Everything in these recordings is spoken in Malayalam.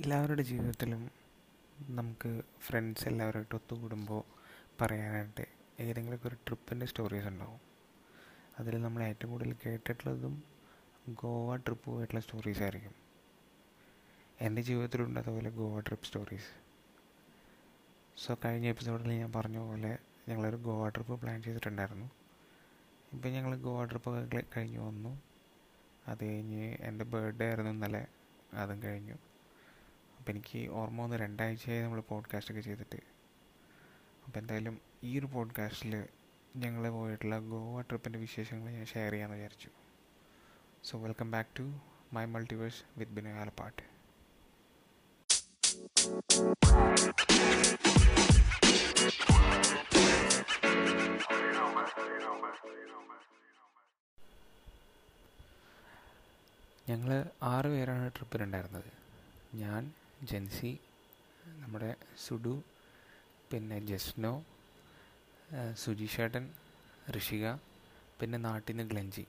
എല്ലാവരുടെ ജീവിതത്തിലും നമുക്ക് ഫ്രണ്ട്സ് എല്ലാവരുമായിട്ട് ഒത്തുകൂടുമ്പോൾ പറയാനായിട്ട് ഏതെങ്കിലുമൊക്കെ ഒരു ട്രിപ്പിന്റെ സ്റ്റോറീസ് ഉണ്ടാവും. അതിൽ നമ്മൾ ഏറ്റവും കൂടുതൽ കേട്ടിട്ടുള്ളതും ഗോവ ട്രിപ്പ് പോയിട്ടുള്ള സ്റ്റോറീസ് ആയിരിക്കും. എന്റെ ജീവിതത്തിലുണ്ട് അതുപോലെ ഗോവ ട്രിപ്പ് സ്റ്റോറീസ് സോ കഴിഞ്ഞ എപ്പിസോഡിൽ ഞാൻ പറഞ്ഞ പോലെ ഞങ്ങളൊരു ഗോവ ട്രിപ്പ് പ്ലാൻ ചെയ്തിട്ടുണ്ടായിരുന്നു. ഇപ്പം ഞങ്ങൾ ഗോവ ട്രിപ്പ് കഴിഞ്ഞ് വന്നു. അത് കഴിഞ്ഞ് എന്റെ ബർത്ത്ഡേ ആയിരുന്നു ഇന്നലെ. അതും കഴിഞ്ഞു. അപ്പോൾ എനിക്ക് ഓർമ്മ വന്ന് രണ്ടാഴ്ചയായി നമ്മൾ പോഡ്കാസ്റ്റൊക്കെ ചെയ്തിട്ട്. അപ്പോൾ എന്തായാലും ഈ ഒരു പോഡ്കാസ്റ്റിൽ ഞങ്ങൾ പോയിട്ടുള്ള ഗോവ ട്രിപ്പിന്റെ വിശേഷങ്ങൾ ഞാൻ ഷെയർ ചെയ്യാമെന്ന് വിചാരിച്ചു. So welcome back to my multiverse with Binu Alappatt ഞങ്ങൾ ആറ് പേരാണ് ട്രിപ്പിലുണ്ടായിരുന്നത് ഞാൻ ജെൻസി നമ്മുടെ സുഡു പിന്നെ ജസ്നോ സുജിഷേട്ടൻ ഋഷിക പിന്നെ നാട്ടിൽ ഗ്ലഞ്ചി.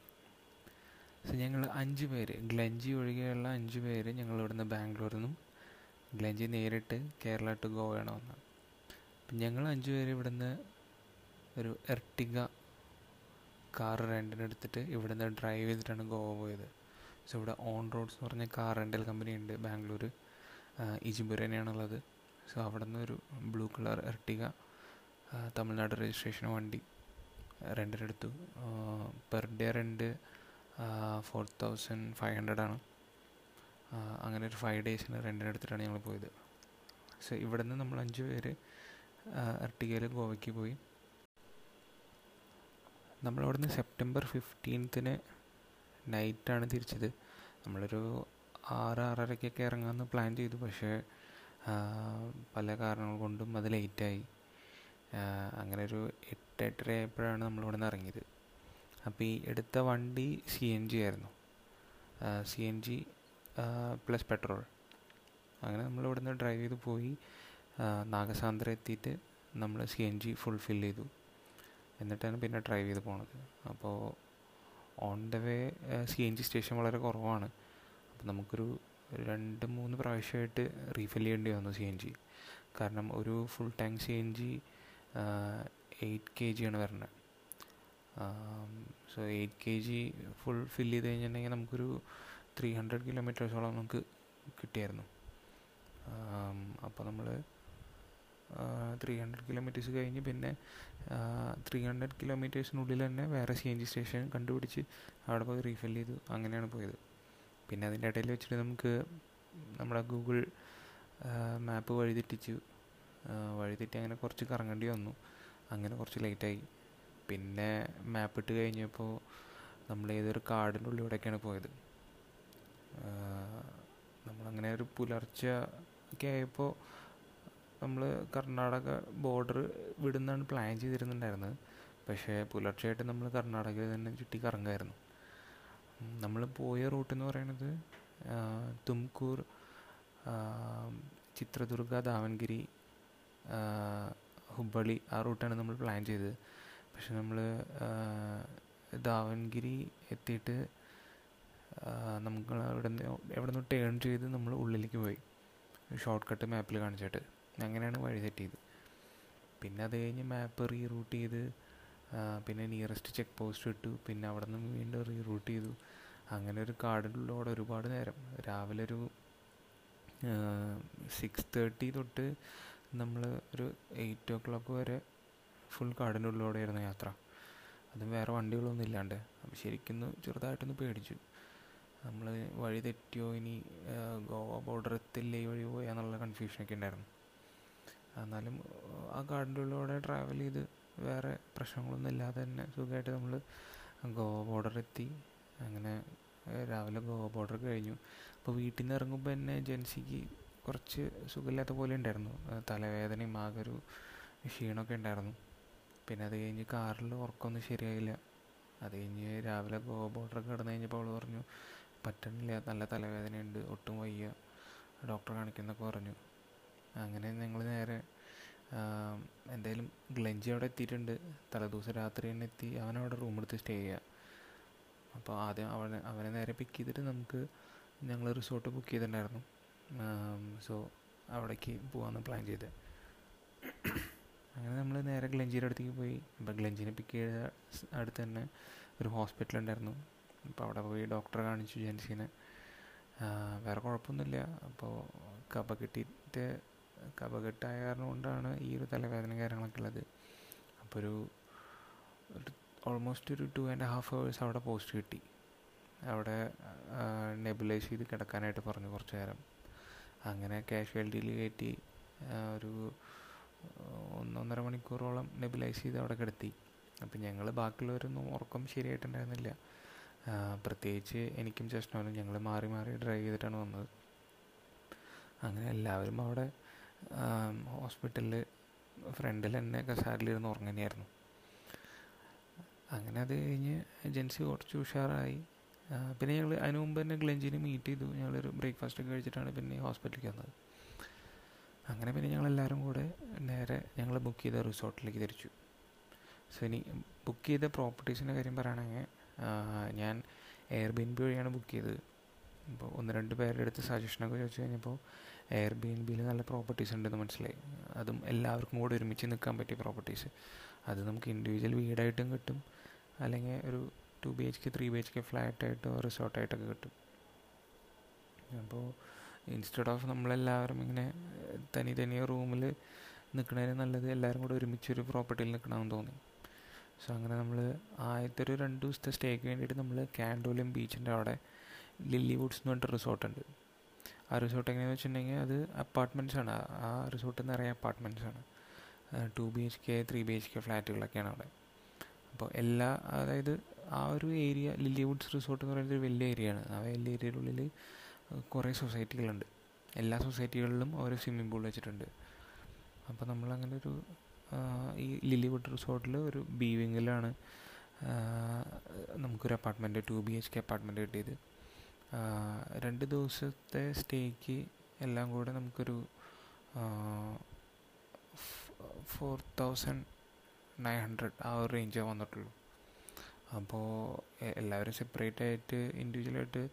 സോ ഞങ്ങൾ അഞ്ച് പേര് ഗ്ലഞ്ചി ഒഴികെയുള്ള അഞ്ച് പേര് ഞങ്ങൾ ഇവിടുന്ന് ബാംഗ്ലൂരിൽ നിന്നും ഗ്ലഞ്ചി നേരിട്ട് കേരള ടു ഗോവയാണ് വന്നത് അപ്പം ഞങ്ങൾ അഞ്ച് പേര് ഇവിടുന്ന് ഒരു എർട്ടിഗ കാർ റെന്റിന് എടുത്തിട്ട് ഇവിടുന്ന് ഡ്രൈവ് ചെയ്തിട്ടാണ് ഗോവ പോയത്. സോ ഇവിടെ ഓൺ റോഡ്സ് എന്ന് പറഞ്ഞ കാർ റെന്റൽ കമ്പനി ഉണ്ട് ബാംഗ്ലൂർ ഇജിമ്പുര തന്നെയാണുള്ളത് സോ അവിടെ നിന്ന് ഒരു blue colour Ertiga Tamil Nadu registration വണ്ടി റെന്റിനെടുത്തു per day rent four thousand five hundred ആണ്. അങ്ങനെ ഒരു ഫൈവ് ഡേയ്സിന് റെന്റിനെടുത്തിട്ടാണ് ഞങ്ങൾ പോയത്. സോ ഇവിടെ നിന്ന് നമ്മൾ അഞ്ച് പേര് എർട്ടികയിൽ ഗോവയ്ക്ക് പോയി. നമ്മളവിടുന്ന് സെപ്റ്റംബർ ഫിഫ്റ്റീൻത്തിന് നൈറ്റാണ് തിരിച്ചത്. നമ്മളൊരു ആറ് ആറരയ്ക്കൊക്കെ ഇറങ്ങാമെന്ന് പ്ലാൻ ചെയ്തു. പക്ഷേ പല കാരണങ്ങൾ കൊണ്ടും അത് ലേറ്റായി അങ്ങനെ ഒരു എട്ട് എട്ടര ആയപ്പോഴാണ് നമ്മളിവിടെ നിന്ന് ഇറങ്ങിയത്. അപ്പോൾ ഈ എടുത്ത വണ്ടി സി എൻ ജി ആയിരുന്നു. C N G plus petrol അങ്ങനെ നമ്മൾ ഇവിടുന്ന് ഡ്രൈവ് ചെയ്ത് പോയി നാഗസാന്ദ്ര എത്തിയിട്ട് നമ്മൾ സി എൻ ജി ഫുൾഫിൽ ചെയ്തു. എന്നിട്ടാണ് പിന്നെ ഡ്രൈവ് ചെയ്ത് പോണത്. അപ്പോൾ on the way C N G station വളരെ കുറവാണ്. അപ്പോൾ നമുക്കൊരു രണ്ട് മൂന്ന് പ്രാവശ്യമായിട്ട് റീഫിൽ ചെയ്യേണ്ടി വന്നു സി എൻ ജി കാരണം ഒരു full tank C N G eight K G ആണ് വരുന്നത് so eight K G full fill ചെയ്ത് കഴിഞ്ഞിട്ടുണ്ടെങ്കിൽ നമുക്കൊരു ത്രീ ഹൺഡ്രഡ് കിലോമീറ്റേഴ്സോളം നമുക്ക് കിട്ടിയായിരുന്നു. അപ്പോൾ നമ്മൾ ത്രീ ഹൺഡ്രഡ് കിലോമീറ്റേഴ്സ് കഴിഞ്ഞ് പിന്നെ ത്രീ ഹൺഡ്രഡ് കിലോമീറ്റേഴ്സിനുള്ളിൽ തന്നെ വേറെ സി എൻ ജി സ്റ്റേഷൻ കണ്ടുപിടിച്ച് അവിടെ പോയി റീഫിൽ ചെയ്തു. അങ്ങനെയാണ് പോയത്. പിന്നെ അതിന്റെ ഇടയിൽ വെച്ചിട്ട് നമുക്ക് നമ്മുടെ ഗൂഗിൾ മാപ്പ് വഴിതെറ്റിച്ചു. വഴിതെറ്റി അങ്ങനെ കുറച്ച് കറങ്ങേണ്ടി വന്നു. അങ്ങനെ കുറച്ച് ലേറ്റായി. പിന്നെ മാപ്പ് ഇട്ട് കഴിഞ്ഞപ്പോൾ നമ്മൾ ഏതൊരു കാടിന്റെ ഉള്ളിലൂടെയൊക്കെയാണ് പോയത്. നമ്മളങ്ങനെ ഒരു പുലർച്ച ഒക്കെ ആയപ്പോൾ നമ്മൾ കർണാടക ബോർഡർ വിടുന്നാണ് പ്ലാൻ ചെയ്തിരുന്നുണ്ടായിരുന്നത്. പക്ഷേ പുലർച്ചയായിട്ട് നമ്മൾ കർണാടകയിൽ തന്നെ ചുറ്റി കറങ്ങായിരുന്നു നമ്മൾ പോയ റൂട്ട് എന്ന് പറയുന്നത് തുംകൂർ ചിത്രദുർഗ ദാവൻഗിരി ഹുബ്ബളി ആ റൂട്ടാണ് നമ്മൾ പ്ലാൻ ചെയ്തത്. പക്ഷെ നമ്മൾ ദാവൻഗിരി എത്തിയിട്ട് നമുക്ക് അവിടെ നിന്ന് എവിടെ നിന്ന് ടേൺ ചെയ്ത് നമ്മൾ ഉള്ളിലേക്ക് പോയി. ഷോർട്ട് കട്ട് മാപ്പിൽ കാണിച്ചിട്ട്. അങ്ങനെയാണ് വഴി സെറ്റ് ചെയ്ത്. പിന്നെ അത് കഴിഞ്ഞ് മാപ്പ് റീറൂട്ട് ചെയ്ത് പിന്നെ നിയറസ്റ്റ് ചെക്ക് പോസ്റ്റ് ഇട്ടു. പിന്നെ അവിടെ നിന്ന് വീണ്ടും റീറൂട്ട് ചെയ്തു. അങ്ങനെ ഒരു കാടിലൂടെ ഒരുപാട് നേരം. രാവിലെ ഒരു സിക്സ് തേർട്ടി തൊട്ട് നമ്മൾ ഒരു എയ്റ്റ് ഓ ക്ലോക്ക് വരെ ഫുൾ കാടിനുള്ളിലൂടെയായിരുന്നു യാത്ര. അതും വേറെ വണ്ടികളൊന്നും ഇല്ലാണ്ട്. അപ്പം ശരിക്കും ചെറുതായിട്ടൊന്ന് പേടിച്ചു. നമ്മൾ വഴി തെറ്റിയോ ഇനി ഗോവ ബോർഡർ എത്തില്ലേ ഈ വഴി പോയാൽ എന്നുള്ള കൺഫ്യൂഷനൊക്കെ ഉണ്ടായിരുന്നു. എന്നാലും ആ കാടിന്റെ ഉള്ളിലൂടെ ട്രാവൽ ചെയ്ത് വേറെ പ്രശ്നങ്ങളൊന്നും ഇല്ലാതെ തന്നെ സുഖമായിട്ട് നമ്മൾ ഗോവ ബോർഡർ എത്തി. അങ്ങനെ രാവിലെ ഗോവ ബോർഡർ കഴിഞ്ഞു. അപ്പോൾ വീട്ടിൽ നിന്ന് ഇറങ്ങുമ്പോൾ തന്നെ ജെൻസിക്ക് കുറച്ച് സുഖമില്ലാത്ത പോലെ ഉണ്ടായിരുന്നു. തലവേദനയും ആകെ ഒരു ക്ഷീണമൊക്കെ ഉണ്ടായിരുന്നു. പിന്നെ അത് കഴിഞ്ഞ് കാറിൽ ഉറക്കമൊന്നും ശരിയായില്ല. അത് കഴിഞ്ഞ് രാവിലെ ഗോവ ബോർഡർ കിടന്നു കഴിഞ്ഞപ്പോൾ അവൾ പറഞ്ഞു പറ്റണില്ല നല്ല തലവേദനയുണ്ട് ഒട്ടും വയ്യ. ഡോക്ടറെ കാണിക്കുന്നൊക്കെ പറഞ്ഞു. അങ്ങനെ ഞങ്ങൾ നേരെ എന്തായാലും ഗ്ലഞ്ചി അവിടെ എത്തിയിട്ടുണ്ട്. തലേദിവസം രാത്രി തന്നെ എത്തി. അവനവിടെ റൂം എടുത്ത് സ്റ്റേ ചെയ്യുക അപ്പോൾ ആദ്യം അവനെ അവനെ നേരെ പിക്ക് ചെയ്തിട്ട് നമുക്ക് ഞങ്ങൾ റിസോർട്ട് ബുക്ക് ചെയ്തിട്ടുണ്ടായിരുന്നു. സോ അവിടേക്ക് പോകാമെന്ന് പ്ലാൻ ചെയ്ത്. അങ്ങനെ നമ്മൾ നേരെ ഗ്ലഞ്ചിയുടെ അടുത്തേക്ക് പോയി. അപ്പോൾ ഗ്ലഞ്ചിനെ പിക്ക് ചെയ്ത അടുത്ത് തന്നെ ഒരു ഹോസ്പിറ്റൽ ഉണ്ടായിരുന്നു. അപ്പോൾ അവിടെ പോയി ഡോക്ടറെ കാണിച്ചു ജെൻസിനെ. വേറെ കുഴപ്പമൊന്നുമില്ല. അപ്പോൾ കഫ കെട്ടിയിട്ട് കഫകെട്ടായ കാരണം കൊണ്ടാണ് ഈ ഒരു തലവേദന കാര്യങ്ങളൊക്കെ ഉള്ളത്. അപ്പോൾ ഒരു ഓൾമോസ്റ്റ് ഒരു ടു ആൻഡ് ഹാഫ് ഹവേഴ്സ് അവിടെ പോസ്റ്റ് കിട്ടി. അവിടെ നെബുലൈസ് ചെയ്ത് കിടക്കാനായിട്ട് പറഞ്ഞു കുറച്ച് നേരം. അങ്ങനെ കാഷ്വാലിറ്റിയിൽ കയറ്റി ഒരു ഒന്നൊന്നര മണിക്കൂറോളം നെബുലൈസ് ചെയ്ത് അവിടെ കിടത്തി. അപ്പം ഞങ്ങൾ ബാക്കിയുള്ളവരൊന്നും ഉറക്കം ശരിയായിട്ടുണ്ടായിരുന്നില്ല. പ്രത്യേകിച്ച് എനിക്കും ചെസ്നോനും ഞങ്ങൾ മാറി മാറി ഡ്രൈവ് ചെയ്തിട്ടാണ് വന്നത്. അങ്ങനെ എല്ലാവരും അവിടെ ഹോസ്പിറ്റലിൽ ഫ്രണ്ടിൽ തന്നെ കസാരിലിരുന്ന് ഉറങ്ങനെയായിരുന്നു അങ്ങനെ അത് കഴിഞ്ഞ് ഏജൻസി കുറച്ച് ഉഷാറായി. പിന്നെ ഞങ്ങൾ അതിന് മുമ്പ് തന്നെ ഗ്ലഞ്ചിന് മീറ്റ് ചെയ്തു. ഞങ്ങളൊരു ബ്രേക്ക്ഫാസ്റ്റ് ഒക്കെ കഴിച്ചിട്ടാണ് പിന്നെ ഹോസ്പിറ്റലിലേക്ക് വന്നത്. അങ്ങനെ പിന്നെ ഞങ്ങളെല്ലാവരും കൂടെ നേരെ ഞങ്ങൾ ബുക്ക് ചെയ്ത റിസോർട്ടിലേക്ക് തിരിച്ചു. സോ ഇനി ബുക്ക് ചെയ്ത പ്രോപ്പർട്ടീസിന്റെ കാര്യം പറയുകയാണെങ്കിൽ ഞാൻ എയർ ബിൻ ബി വഴിയാണ് ബുക്ക് ചെയ്തത്. അപ്പോൾ ഒന്ന് രണ്ട് പേരുടെ അടുത്ത് സജഷനൊക്കെ ചോദിച്ചു കഴിഞ്ഞപ്പോൾ എയർ ബി എൻ ബിയിൽ നല്ല പ്രോപ്പർട്ടീസ് ഉണ്ടെന്ന് മനസ്സിലായി. അതും എല്ലാവർക്കും കൂടെ ഒരുമിച്ച് നിൽക്കാൻ പറ്റിയ പ്രോപ്പർട്ടീസ് അത് നമുക്ക് ഇൻഡിവിജ്വൽ വീടായിട്ടും കിട്ടും. അല്ലെങ്കിൽ ഒരു two B H K three B H K ഫ്ലാറ്റായിട്ടോ റിസോർട്ടായിട്ടൊക്കെ കിട്ടും. അപ്പോൾ ഇൻസ്റ്റെഡ് ഓഫ് നമ്മളെല്ലാവരും ഇങ്ങനെ തനി തനിയ റൂമിൽ നിൽക്കുന്നതിന് നല്ലത് എല്ലാവരും കൂടെ ഒരുമിച്ചൊരു പ്രോപ്പർട്ടിയിൽ നിൽക്കണമെന്ന് തോന്നി. സോ അങ്ങനെ നമ്മൾ ആദ്യത്തെ ഒരു രണ്ട് ദിവസത്തെ സ്റ്റേക്ക് വേണ്ടിയിട്ട് നമ്മൾ കാൻഡോലിയം ബീച്ചിന്റെ അവിടെ ലില്ലി വുഡ്സ് എന്ന് പറഞ്ഞിട്ട് റിസോർട്ടുണ്ട് ആ റിസോർട്ട് എങ്ങനെയാണെന്ന് വെച്ചിട്ടുണ്ടെങ്കിൽ അത് അപ്പാർട്ട്മെന്റ്സ് ആണ്. ആ റിസോർട്ട് നിറയെ അപ്പാർട്ട്മെന്റ്സ് ആണ്. Two B H K three B H K ഫ്ലാറ്റുകളൊക്കെയാണ് അവിടെ. അപ്പോൾ എല്ലാ അതായത് ആ ഒരു ഏരിയ ലില്ലി വുഡ്സ് റിസോർട്ട് എന്ന് പറയുന്നത് ഒരു വലിയ ഏരിയയാണ് ആ വലിയ ഏരിയയിലുള്ളിൽ കുറേ സൊസൈറ്റികളുണ്ട് എല്ലാ സൊസൈറ്റികളിലും ഓരോ സ്വിമ്മിംഗ് പൂൾ വെച്ചിട്ടുണ്ട്. അപ്പോൾ നമ്മൾ അങ്ങനെ ഒരു ഈ ലില്ലിവുഡ് റിസോർട്ടിൽ ഒരു ബീവിങ്ങിലാണ് നമുക്കൊരു apartment two B H K apartment കിട്ടിയത്. രണ്ട് ദിവസത്തെ സ്റ്റേക്ക് എല്ലാം കൂടെ നമുക്കൊരു ഫോർ തൗസൻഡ് നയൻ ഹൺഡ്രഡ് ആ ഒരു റേഞ്ചേ വന്നിട്ടുള്ളൂ. അപ്പോൾ എല്ലാവരും സെപ്പറേറ്റ് ആയിട്ട് ഇൻഡിവിജ്വലായിട്ട്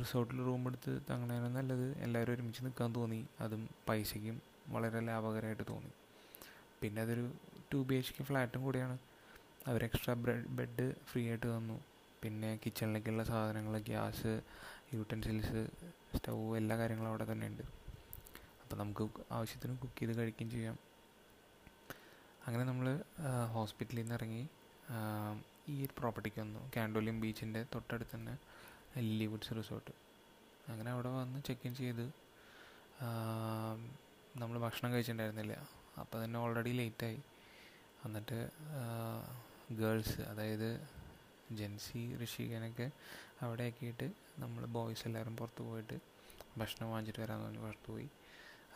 റിസോർട്ടിൽ റൂം എടുത്ത് തങ്ങണേനും നല്ലത്. എല്ലാവരും ഒരുമിച്ച് നിൽക്കാൻ തോന്നി. അതും പൈസയ്ക്കും വളരെ ലാഭകരമായിട്ട് തോന്നി. പിന്നെ അതൊരു ടു ബി എച്ച് കെ ഫ്ലാറ്റും കൂടിയാണ്. അവർ എക്സ്ട്രാ ബെഡ് ഫ്രീ ആയിട്ട് തന്നു. പിന്നെ കിച്ചണിലേക്കുള്ള സാധനങ്ങൾ ഗ്യാസ് യൂട്ടൻസിൽസ് സ്റ്റൗ എല്ലാ കാര്യങ്ങളും അവിടെ തന്നെ ഉണ്ട് അപ്പോൾ നമുക്ക് ആവശ്യത്തിന് കുക്ക് ചെയ്ത് കഴിക്കുകയും ചെയ്യാം. അങ്ങനെ നമ്മൾ ഹോസ്പിറ്റലിൽ നിന്ന് ഇറങ്ങി ഈ ഒരു പ്രോപ്പർട്ടിക്ക് വന്നു. കാൻഡോലിയം ബീച്ചിന്റെ തൊട്ടടുത്ത് തന്നെ ലില്ലിവുഡ്സ് റിസോർട്ട്. അങ്ങനെ അവിടെ വന്ന് ചെക്ക് ഇൻ ചെയ്ത് നമ്മൾ ഭക്ഷണം കഴിച്ചിട്ടുണ്ടായിരുന്നില്ല. അപ്പോൾ തന്നെ ഓൾറെഡി ലേറ്റായി എന്നിട്ട് ഗേൾസ് അതായത് ജെൻസി ഋഷികനൊക്കെ അവിടെ ആക്കിയിട്ട് നമ്മൾ ബോയ്സ് എല്ലാവരും പുറത്ത് പോയിട്ട് ഭക്ഷണം വാങ്ങിച്ചിട്ട് വരാമെന്ന് പറഞ്ഞ് പുറത്ത് പോയി.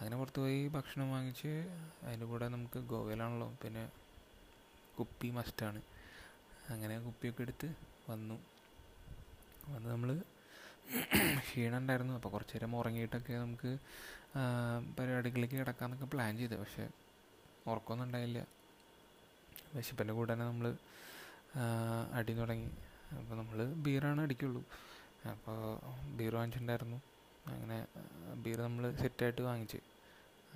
അങ്ങനെ പുറത്ത് പോയി ഭക്ഷണം വാങ്ങിച്ച് അതിന്റെ കൂടെ നമുക്ക് ഗോവയിലാണല്ലോ പിന്നെ കുപ്പി മസ്റ്റാണ് അങ്ങനെ കുപ്പിയൊക്കെ എടുത്ത് വന്നു. വന്ന് നമ്മൾ ക്ഷീണം ഉണ്ടായിരുന്നു. അപ്പോൾ കുറച്ച് നേരം ഉറങ്ങിയിട്ടൊക്കെ നമുക്ക് പരിപാടികളിലേക്ക് കിടക്കാമെന്നൊക്കെ പ്ലാൻ ചെയ്തു. പക്ഷേ ഉറക്കമൊന്നും ഉണ്ടായില്ല. വിശപ്പിന്റെ കൂടെ തന്നെ നമ്മൾ അടി തുടങ്ങി. അപ്പോൾ നമ്മൾ ബീറാണ് അടിക്കുള്ളൂ. അപ്പോൾ ബീർ വാങ്ങിച്ചിട്ടുണ്ടായിരുന്നു. അങ്ങനെ ബീർ നമ്മൾ സെറ്റായിട്ട് വാങ്ങിച്ച്.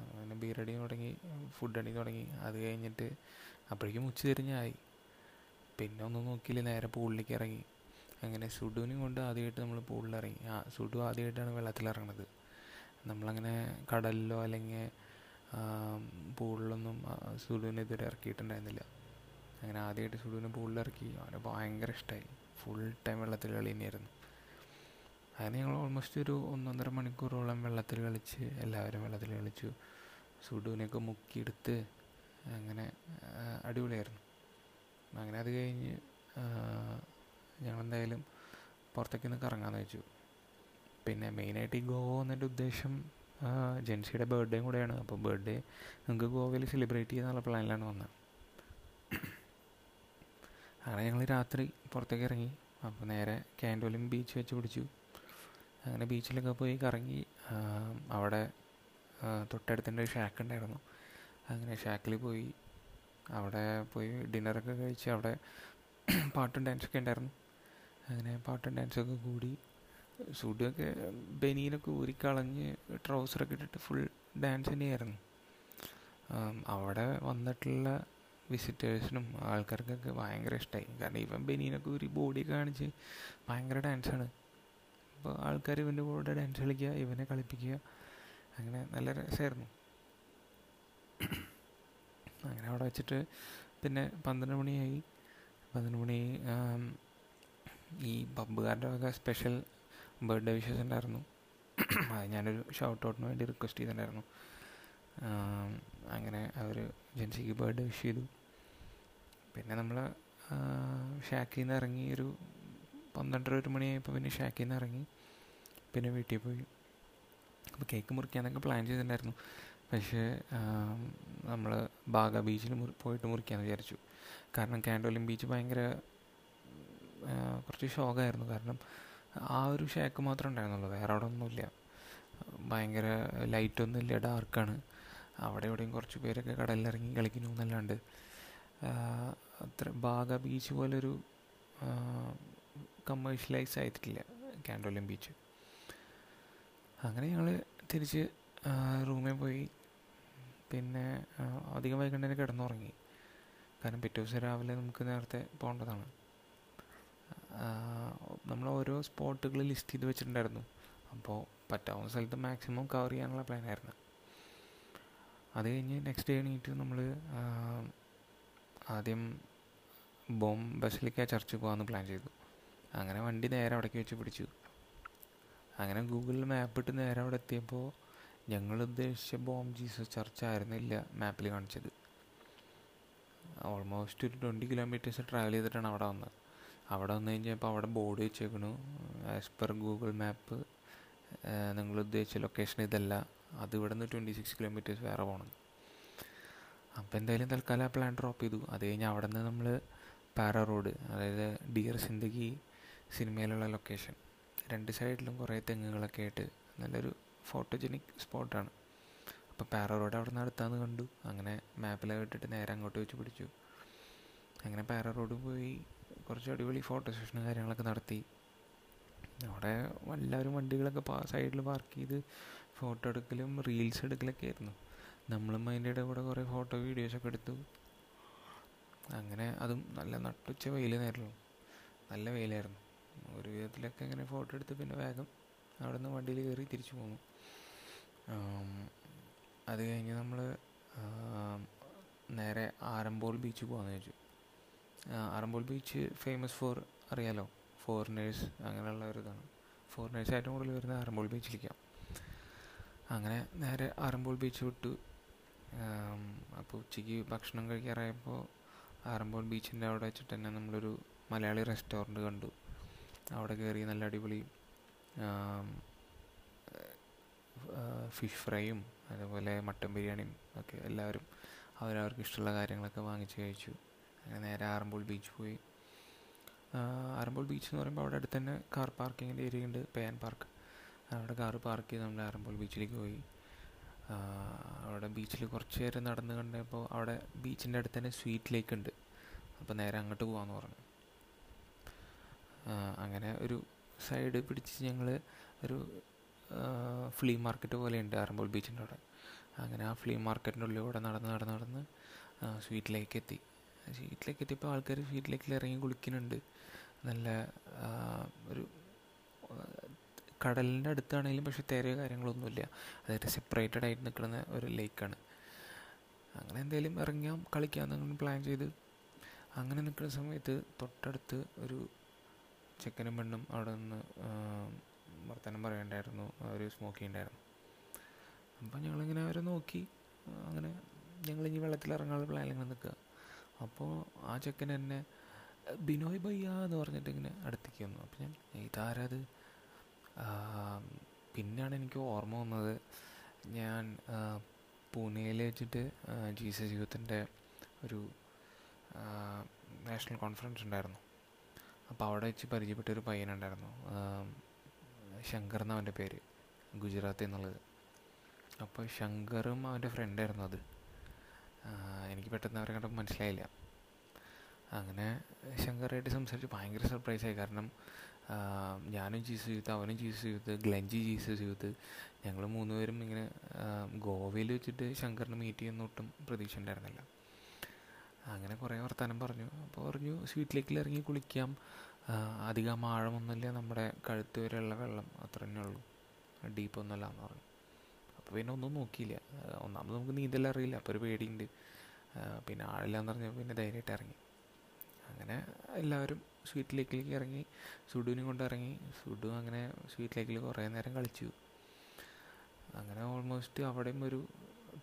അങ്ങനെ ബീർ അടി തുടങ്ങി ഫുഡ് അടി തുടങ്ങി. അത് കഴിഞ്ഞിട്ട് അപ്പോഴേക്കും ഉച്ച തിരിഞ്ഞായി പിന്നെ ഒന്നും നോക്കിയില്ല നേരെ പൂളിലേക്ക് ഇറങ്ങി. അങ്ങനെ സുഡുവിനും കൊണ്ട് ആദ്യമായിട്ട് നമ്മൾ പൂളിൽ ഇറങ്ങി ആ സുഡു ആദ്യമായിട്ടാണ് വെള്ളത്തിൽ ഇറങ്ങുന്നത് നമ്മളങ്ങനെ കടലിലോ അല്ലെങ്കിൽ പൂളിലൊന്നും സുഡുവിനെ ഇതുവരെ ഇറക്കിയിട്ടുണ്ടായിരുന്നില്ല. അങ്ങനെ ആദ്യമായിട്ട് സുഡുവിനെ പൂളിലിറക്കി അവന് ഭയങ്കര ഇഷ്ടമായി ഫുൾ ടൈം വെള്ളത്തിൽ കളി തന്നെയായിരുന്നു അങ്ങനെ ഞങ്ങൾ ഓൾമോസ്റ്റ് ഒരു ഒന്നൊന്നര മണിക്കൂറോളം വെള്ളത്തിൽ കളിച്ച് എല്ലാവരും വെള്ളത്തിൽ കളിച്ചു. സുഡുവിനെയൊക്കെ മുക്കിയെടുത്ത് അങ്ങനെ അടിപൊളിയായിരുന്നു. അങ്ങനെ അത് കഴിഞ്ഞ് ഞങ്ങളെന്തായാലും പുറത്തേക്ക് കറങ്ങാമെന്ന് വെച്ചു. പിന്നെ മെയിനായിട്ട് ഈ ഗോവ എന്നതിന്റെ ഉദ്ദേശം ജെൻസിയുടെ ബർത്ത്ഡേയും കൂടെയാണ്. അപ്പോൾ ബർത്ത്ഡേ നമുക്ക് ഗോവയിൽ സെലിബ്രേറ്റ് ചെയ്യാന്നുള്ള പ്ലാനിലാണ് വന്നത്. അങ്ങനെ ഞങ്ങൾ രാത്രി പുറത്തേക്ക് ഇറങ്ങി. അപ്പോൾ നേരെ കാൻഡോലിം ബീച്ച് വെച്ച് പിടിച്ചു. അങ്ങനെ ബീച്ചിലൊക്കെ പോയി കറങ്ങി. അവിടെ തൊട്ടടുത്തിന്റെ ഷാക്ക് ഉണ്ടായിരുന്നു. അങ്ങനെ ഷാക്കിൽ പോയി. അവിടെ പോയി ഡിന്നറൊക്കെ കഴിച്ച് അവിടെ പാട്ടും ഡാൻസൊക്കെ ഉണ്ടായിരുന്നു. അങ്ങനെ പാട്ടും ഡാൻസൊക്കെ കൂടി. സുഡിയൊക്കെ ബനീനൊക്കെ ഊരിക്കളഞ്ഞ് ട്രൗസറൊക്കെ ഇട്ടിട്ട് ഫുൾ ഡാൻസ് തന്നെയായിരുന്നു. അവിടെ വന്നിട്ടുള്ള വിസിറ്റേഴ്സിനും ആൾക്കാർക്കൊക്കെ ഭയങ്കര ഇഷ്ടമായി കാരണം ഇവൻ ബനീനൊക്കെ ഒരു ബോഡി കാണിച്ച് ഭയങ്കര ഡാൻസാണ് അപ്പോൾ ആൾക്കാർ ഇവന്റെ കൂടെ ഡാൻസ് കളിക്കുക ഇവനെ കളിപ്പിക്കുക. അങ്ങനെ നല്ല രസമായിരുന്നു അങ്ങനെ അവിടെ വെച്ചിട്ട് പിന്നെ പന്ത്രണ്ട് മണിയായി. പന്ത്രണ്ട് മണി ഈ പബ്ബുകാരുടെ ഒക്കെ സ്പെഷ്യൽ ബർത്ത്ഡേ വിഷസ് ഉണ്ടായിരുന്നു. അത് ഞാനൊരു ഷൗട്ട് ഔട്ടിന് വേണ്ടി റിക്വസ്റ്റ് ചെയ്തിട്ടുണ്ടായിരുന്നു. അങ്ങനെ അവർ ജെൻസിക്ക് ബർത്ത്ഡേ വിഷ് ചെയ്തു. പിന്നെ നമ്മൾ ഷാക്കിൽ നിന്ന് ഇറങ്ങി ഒരു പന്ത്രണ്ടര ഒരു മണിയായപ്പോൾ പിന്നെ ഷാക്കിൽ നിന്ന് ഇറങ്ങി. പിന്നെ വീട്ടിൽ പോയി. അപ്പോൾ കേക്ക് മുറിക്കാന്നൊക്കെ പ്ലാൻ ചെയ്തിട്ടുണ്ടായിരുന്നു. പക്ഷേ നമ്മൾ ബാഗ ബീച്ചിൽ മുറി പോയിട്ട് മുറിക്കാമെന്ന് വിചാരിച്ചു. കാരണം കാൻഡോലിം ബീച്ച് ഭയങ്കര കുറച്ച് ഷോക്കായിരുന്നു കാരണം ആ ഒരു ഷാക്ക് മാത്രമേ ഉണ്ടായിരുന്നുള്ളൂ. വേറെ അവിടെ ഒന്നുമില്ല. ഭയങ്കര ലൈറ്റൊന്നും ഇല്ല ഡാർക്കാണ് അവിടെ എവിടെയും കുറച്ച് പേരൊക്കെ കടലിലിറങ്ങി കളിക്കുന്നു എന്നല്ലാണ്ട്. അത്ര ബാഗ ബീച്ച് പോലൊരു കമേഴ്ഷ്യലൈസ് ആയിട്ടില്ല കാൻഡോലം ബീച്ച് അങ്ങനെ ഞങ്ങൾ തിരിച്ച് റൂമിൽ പോയി. പിന്നെ അധികം വൈകുന്നേരം തന്നെ കിടന്നുറങ്ങി. കാരണം പിറ്റേ ദിവസം രാവിലെ നമുക്ക് നേരത്തെ പോകേണ്ടതാണ്. നമ്മൾ ഓരോ സ്പോട്ടുകൾ ലിസ്റ്റ് ചെയ്ത് വെച്ചിട്ടുണ്ടായിരുന്നു. അപ്പോൾ പറ്റാവുന്ന സ്ഥലത്ത് മാക്സിമം കവർ ചെയ്യാനുള്ള പ്ലാനായിരുന്നു അത് കഴിഞ്ഞ് നെക്സ്റ്റ് ഡേ എണീറ്റ് നമ്മൾ ആദ്യം ബോം ബസിലിക്ക ചർച്ച് പോകാമെന്ന് പ്ലാൻ ചെയ്തു. അങ്ങനെ വണ്ടി നേരെ അവിടേക്ക് വെച്ച് പിടിച്ചു. അങ്ങനെ ഗൂഗിളിൽ മാപ്പ് ഇട്ട് നേരെ അവിടെ എത്തിയപ്പോൾ ഞങ്ങൾ ഉദ്ദേശിച്ച ബോം ജീസസ് ചർച്ച് ആയിരുന്നില്ല മാപ്പിൽ കാണിച്ചത്. ഓൾമോസ്റ്റ് ഒരു ട്വന്റി കിലോമീറ്റേഴ്സ് ട്രാവൽ ചെയ്തിട്ടാണ് അവിടെ വന്നത്. അവിടെ വന്നു കഴിഞ്ഞപ്പോൾ അവിടെ ബോർഡ് വെച്ചേക്കണു. ആസ് പെർ ഗൂഗിൾ മാപ്പ് നിങ്ങൾ ഉദ്ദേശിച്ച ലൊക്കേഷൻ ഇതല്ല. അത് ഇവിടെ നിന്ന് ട്വന്റി സിക്സ് കിലോമീറ്റേഴ്സ് വേറെ പോകണം അപ്പോൾ എന്തായാലും തൽക്കാലം ആ പ്ലാൻ ഡ്രോപ്പ് ചെയ്തു. അത് കഴിഞ്ഞ് അവിടെ നിന്ന് നമ്മൾ പാറ റോഡ് അതായത് ഡിയർ സിന്ദഗി സിനിമയിലുള്ള ലൊക്കേഷൻ രണ്ട് സൈഡിലും കുറേ തെങ്ങുകളൊക്കെ ആയിട്ട് നല്ലൊരു ഫോട്ടോജനിക് സ്പോട്ടാണ് അപ്പോൾ പാറ റോഡ് അവിടെ നിന്ന് അടുത്താന്ന് കണ്ടു. അങ്ങനെ മാപ്പിലൊക്കെ ഇട്ടിട്ട് നേരെ അങ്ങോട്ട് വെച്ച് പിടിച്ചു. അങ്ങനെ പാറ റോഡ് പോയി കുറച്ച് അടിപൊളി ഫോട്ടോ സെഷനും കാര്യങ്ങളൊക്കെ നടത്തി. അവിടെ എല്ലാവരും വണ്ടികളൊക്കെ സൈഡിൽ പാർക്ക് ചെയ്ത് ഫോട്ടോ എടുക്കലും റീൽസ് എടുക്കലൊക്കെ ആയിരുന്നു. നമ്മളും അതിന്റെ കൂടെ കുറേ ഫോട്ടോ വീഡിയോസൊക്കെ എടുത്തു. അങ്ങനെ അതും നല്ല നട്ടുച്ച നേരല്ലോ നല്ല വെയിലായിരുന്നു. ഒരു വിധത്തിലൊക്കെ ഇങ്ങനെ ഫോട്ടോ എടുത്ത് പിന്നെ വേഗം അവിടെ നിന്ന് വണ്ടിയിൽ കയറി തിരിച്ചു പോന്നു. അത് കഴിഞ്ഞ് നമ്മൾ നേരെ ആരംബോൾ ബീച്ച് പോകാമെന്ന് വെച്ചു ആറമ്പോൾ ബീച്ച് ഫേമസ് ഫോർ അറിയാലോ? ഫോറിനേഴ്സ് അങ്ങനെയുള്ള ഒരു ഇതാണ്. ഫോറിനേഴ്സ് ഏറ്റവും കൂടുതൽ വരുന്നത് ആറമ്പോൾ ബീച്ചിലേക്കാണ് അങ്ങനെ നേരെ ആരംബോൾ ബീച്ച് വിട്ടു. അപ്പോൾ ഉച്ചയ്ക്ക് ഭക്ഷണം കഴിക്കാറായപ്പോൾ ആറമ്പോൾ ബീച്ചിന്റെ അവിടെ വെച്ചിട്ട് തന്നെ നമ്മളൊരു മലയാളി റെസ്റ്റോറന്റ് കണ്ടു. അവിടെ കയറി നല്ല അടിപൊളി ഫിഷ് ഫ്രൈയും അതുപോലെ മട്ടൻ ബിരിയാണിയും ഒക്കെ എല്ലാവരും അവരവർക്ക് ഇഷ്ടമുള്ള കാര്യങ്ങളൊക്കെ വാങ്ങിച്ച് കഴിച്ചു. അങ്ങനെ നേരെ ആറമ്പോൾ ബീച്ച് പോയി. ആറമ്പോൾ ബീച്ച് എന്ന് പറയുമ്പോൾ അവിടെ അടുത്ത് തന്നെ കാർ പാർക്കിങ്ങിന്റെ ഏരിയ ഉണ്ട് പേൻ പാർക്ക് അവിടെ കാർ പാർക്ക് ചെയ്ത് നമ്മൾ ആറമ്പോൾ ബീച്ചിലേക്ക് പോയി. അവിടെ ബീച്ചിൽ കുറച്ച് നേരം നടന്ന് കണ്ടപ്പോൾ അവിടെ ബീച്ചിന്റെ അടുത്ത് തന്നെ സ്വീറ്റ് ലേക്ക് ഉണ്ട്. അപ്പോൾ നേരെ അങ്ങോട്ട് പോകാമെന്ന് പറഞ്ഞു. അങ്ങനെ ഒരു സൈഡ് പിടിച്ച് ഞങ്ങൾ ഒരു ഫ്ലീ മാർക്കറ്റ് പോലെ ഉണ്ട് ആറമ്പോൾ ബീച്ചിന്റെ അവിടെ. അങ്ങനെ ആ ഫ്ലീ മാർക്കറ്റിന്റെ ഉള്ളിലൂടെ നടന്ന് നടന്ന് നടന്ന് സ്വീറ്റിലേക്ക് എത്തി. സ്വീറ്റിലേക്ക് എത്തിയപ്പോൾ ആൾക്കാർ സ്വീറ്റിലേക്ക് ഇറങ്ങി കുളിക്കുന്നുണ്ട്. നല്ല ഒരു കടലിന്റെ അടുത്താണെങ്കിലും പക്ഷേ തിരയോ കാര്യങ്ങളൊന്നുമില്ല. അതായത് സെപ്പറേറ്റഡ് ആയിട്ട് നിൽക്കുന്ന ഒരു ലേക്കാണ്. അങ്ങനെ എന്തെങ്കിലും ഇറങ്ങിയാൽ കളിക്കാമെന്ന് പ്ലാൻ ചെയ്ത് അങ്ങനെ നിൽക്കുന്ന സമയത്ത് തൊട്ടടുത്ത് ഒരു ചെക്കനും പെണ്ണും അവിടെ നിന്ന് വർത്തമാനം പറയണ്ടായിരുന്നു. അവർ സ്മോക്ക് ചെയ്യണ്ടായിരുന്നു അപ്പം ഞങ്ങളിങ്ങനെ അവരെ നോക്കി അങ്ങനെ ഞങ്ങൾ ഇനി വെള്ളത്തിൽ ഇറങ്ങാനുള്ള പ്ലാനിങ്ങനെ നിൽക്കുക. അപ്പോൾ ആ ചെക്കൻ എന്നെ ബിനോയ് ഭയ്യ എന്ന് പറഞ്ഞിട്ട് ഇങ്ങനെ അടുത്തേക്ക് വന്നു. അപ്പം ഞാൻ ഇതാരത്? പിന്നെയാണ് എനിക്ക് ഓർമ്മ വന്നത് ഞാൻ പൂനെയിൽ വെച്ചിട്ട് ജീസസ് യൂത്തിന്റെ ഒരു നാഷണൽ കോൺഫറൻസ് ഉണ്ടായിരുന്നു. അപ്പോൾ അവിടെ വെച്ച് പരിചയപ്പെട്ട ഒരു പയ്യനുണ്ടായിരുന്നു. ശങ്കർ എന്നവന്റെ പേര് ഗുജറാത്തിൽ എന്നുള്ളത്. അപ്പോൾ ശങ്കറും അവന്റെ ഫ്രണ്ടായിരുന്നു അത്. എനിക്ക് പെട്ടെന്ന് അവരെ കണ്ടപ്പോൾ മനസ്സിലായില്ല. അങ്ങനെ ശങ്കറായിട്ട് സംസാരിച്ച് ഭയങ്കര സർപ്രൈസായി കാരണം ഞാനും ജീസസ് യൂത്ത് അവനും Jesus Youth Glanchy Jesus Youth ഞങ്ങൾ മൂന്നുപേരും ഇങ്ങനെ ഗോവയിൽ വെച്ചിട്ട് ശങ്കറിനെ മീറ്റ് ചെയ്യുന്ന ഒട്ടും പ്രതീക്ഷ ഉണ്ടായിരുന്നില്ല. അങ്ങനെ കുറേ വർത്തമാനം പറഞ്ഞു. അപ്പോൾ പറഞ്ഞു സ്വീറ്റിലേക്കിൽ ഇറങ്ങി കുളിക്കാം. അധികം ആഴമൊന്നുമില്ല. നമ്മുടെ കഴുത്ത് വരെയുള്ള വെള്ളം അത്ര തന്നെ ഉള്ളൂ. ഡീപ്പൊന്നുമല്ല എന്ന് പറഞ്ഞു. അപ്പോൾ പിന്നെ ഒന്നും നോക്കിയില്ല. ഒന്നാമത് നമുക്ക് നീന്തൽ അറിയില്ല. അപ്പോൾ ഒരു പേടിയുണ്ട്. പിന്നെ ആളില്ലാന്ന് പറഞ്ഞപ്പോൾ പിന്നെ ധൈര്യമായിട്ട് ഇറങ്ങി. അങ്ങനെ എല്ലാവരും സ്വീറ്റ് ലേക്കിലേക്ക് ഇറങ്ങി സുഡുവിനെ കൊണ്ട് ഇറങ്ങി. സുഡു അങ്ങനെ സ്വീറ്റ് ലേക്കിൽ കുറേ നേരം കളിച്ചു. അങ്ങനെ ഓൾമോസ്റ്റ് അവിടെയും ഒരു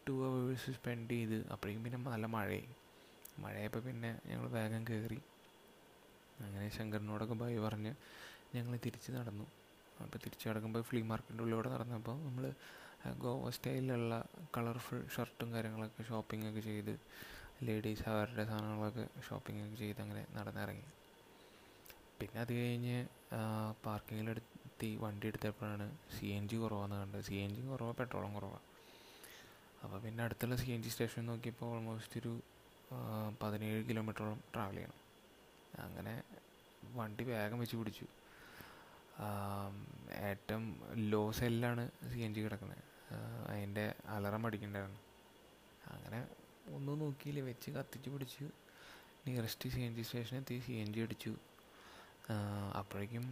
ടു അവേഴ്സ് സ്പെൻഡ് ചെയ്ത്. അപ്പോഴേക്കും പിന്നെ നല്ല മഴയായി. മഴയായപ്പോൾ പിന്നെ ഞങ്ങൾ വേഗം കയറി അങ്ങനെ ശങ്കറിനോടൊക്കെ ബൈ പറഞ്ഞ് ഞങ്ങൾ തിരിച്ച് നടന്നു. അപ്പോൾ തിരിച്ച് നടക്കുമ്പോൾ ഫ്ലീ മാർക്കറ്റിന്റെ ഉള്ളിലൂടെ നടന്നപ്പോൾ നമ്മൾ ഗോവ സ്റ്റൈലിലുള്ള കളർഫുൾ ഷർട്ടും കാര്യങ്ങളൊക്കെ ഷോപ്പിംഗ് ഒക്കെ ചെയ്ത് ലേഡീസ് അവരുടെ സാധനങ്ങളൊക്കെ ഷോപ്പിംഗ് ഒക്കെ ചെയ്ത് അങ്ങനെ നടന്നിറങ്ങി. പിന്നെ അത് കഴിഞ്ഞ് പാർക്കിങ്ങിലെടുത്തി വണ്ടി എടുത്തപ്പോഴാണ് സി എൻ ജി കുറവാന്ന് കണ്ടത്. സി എൻ ജി കുറവാണ് പെട്രോളും കുറവാണ് അപ്പോൾ പിന്നെ അടുത്തുള്ള സി എൻ ജി സ്റ്റേഷൻ നോക്കിയപ്പോൾ ഓൾമോസ്റ്റ് ഒരു പതിനേഴ് കിലോമീറ്ററോളം ട്രാവൽ ചെയ്യണം. അങ്ങനെ വണ്ടി വേഗം വെച്ച് പിടിച്ചു. ഏറ്റവും ലോ സെല്ലാണ് സി എൻ ജി കിടക്കുന്നത് അതിന്റെ അലറം അടിക്കണ്ടായിരുന്നു. അങ്ങനെ ഒന്നും നോക്കിയില്ല. വെച്ച് കത്തിച്ച് പിടിച്ചു നിയറസ്റ്റ് സി എൻ ജി സ്റ്റേഷനെത്തി സി എൻ ജി അടിച്ചു. അപ്പോഴേക്കും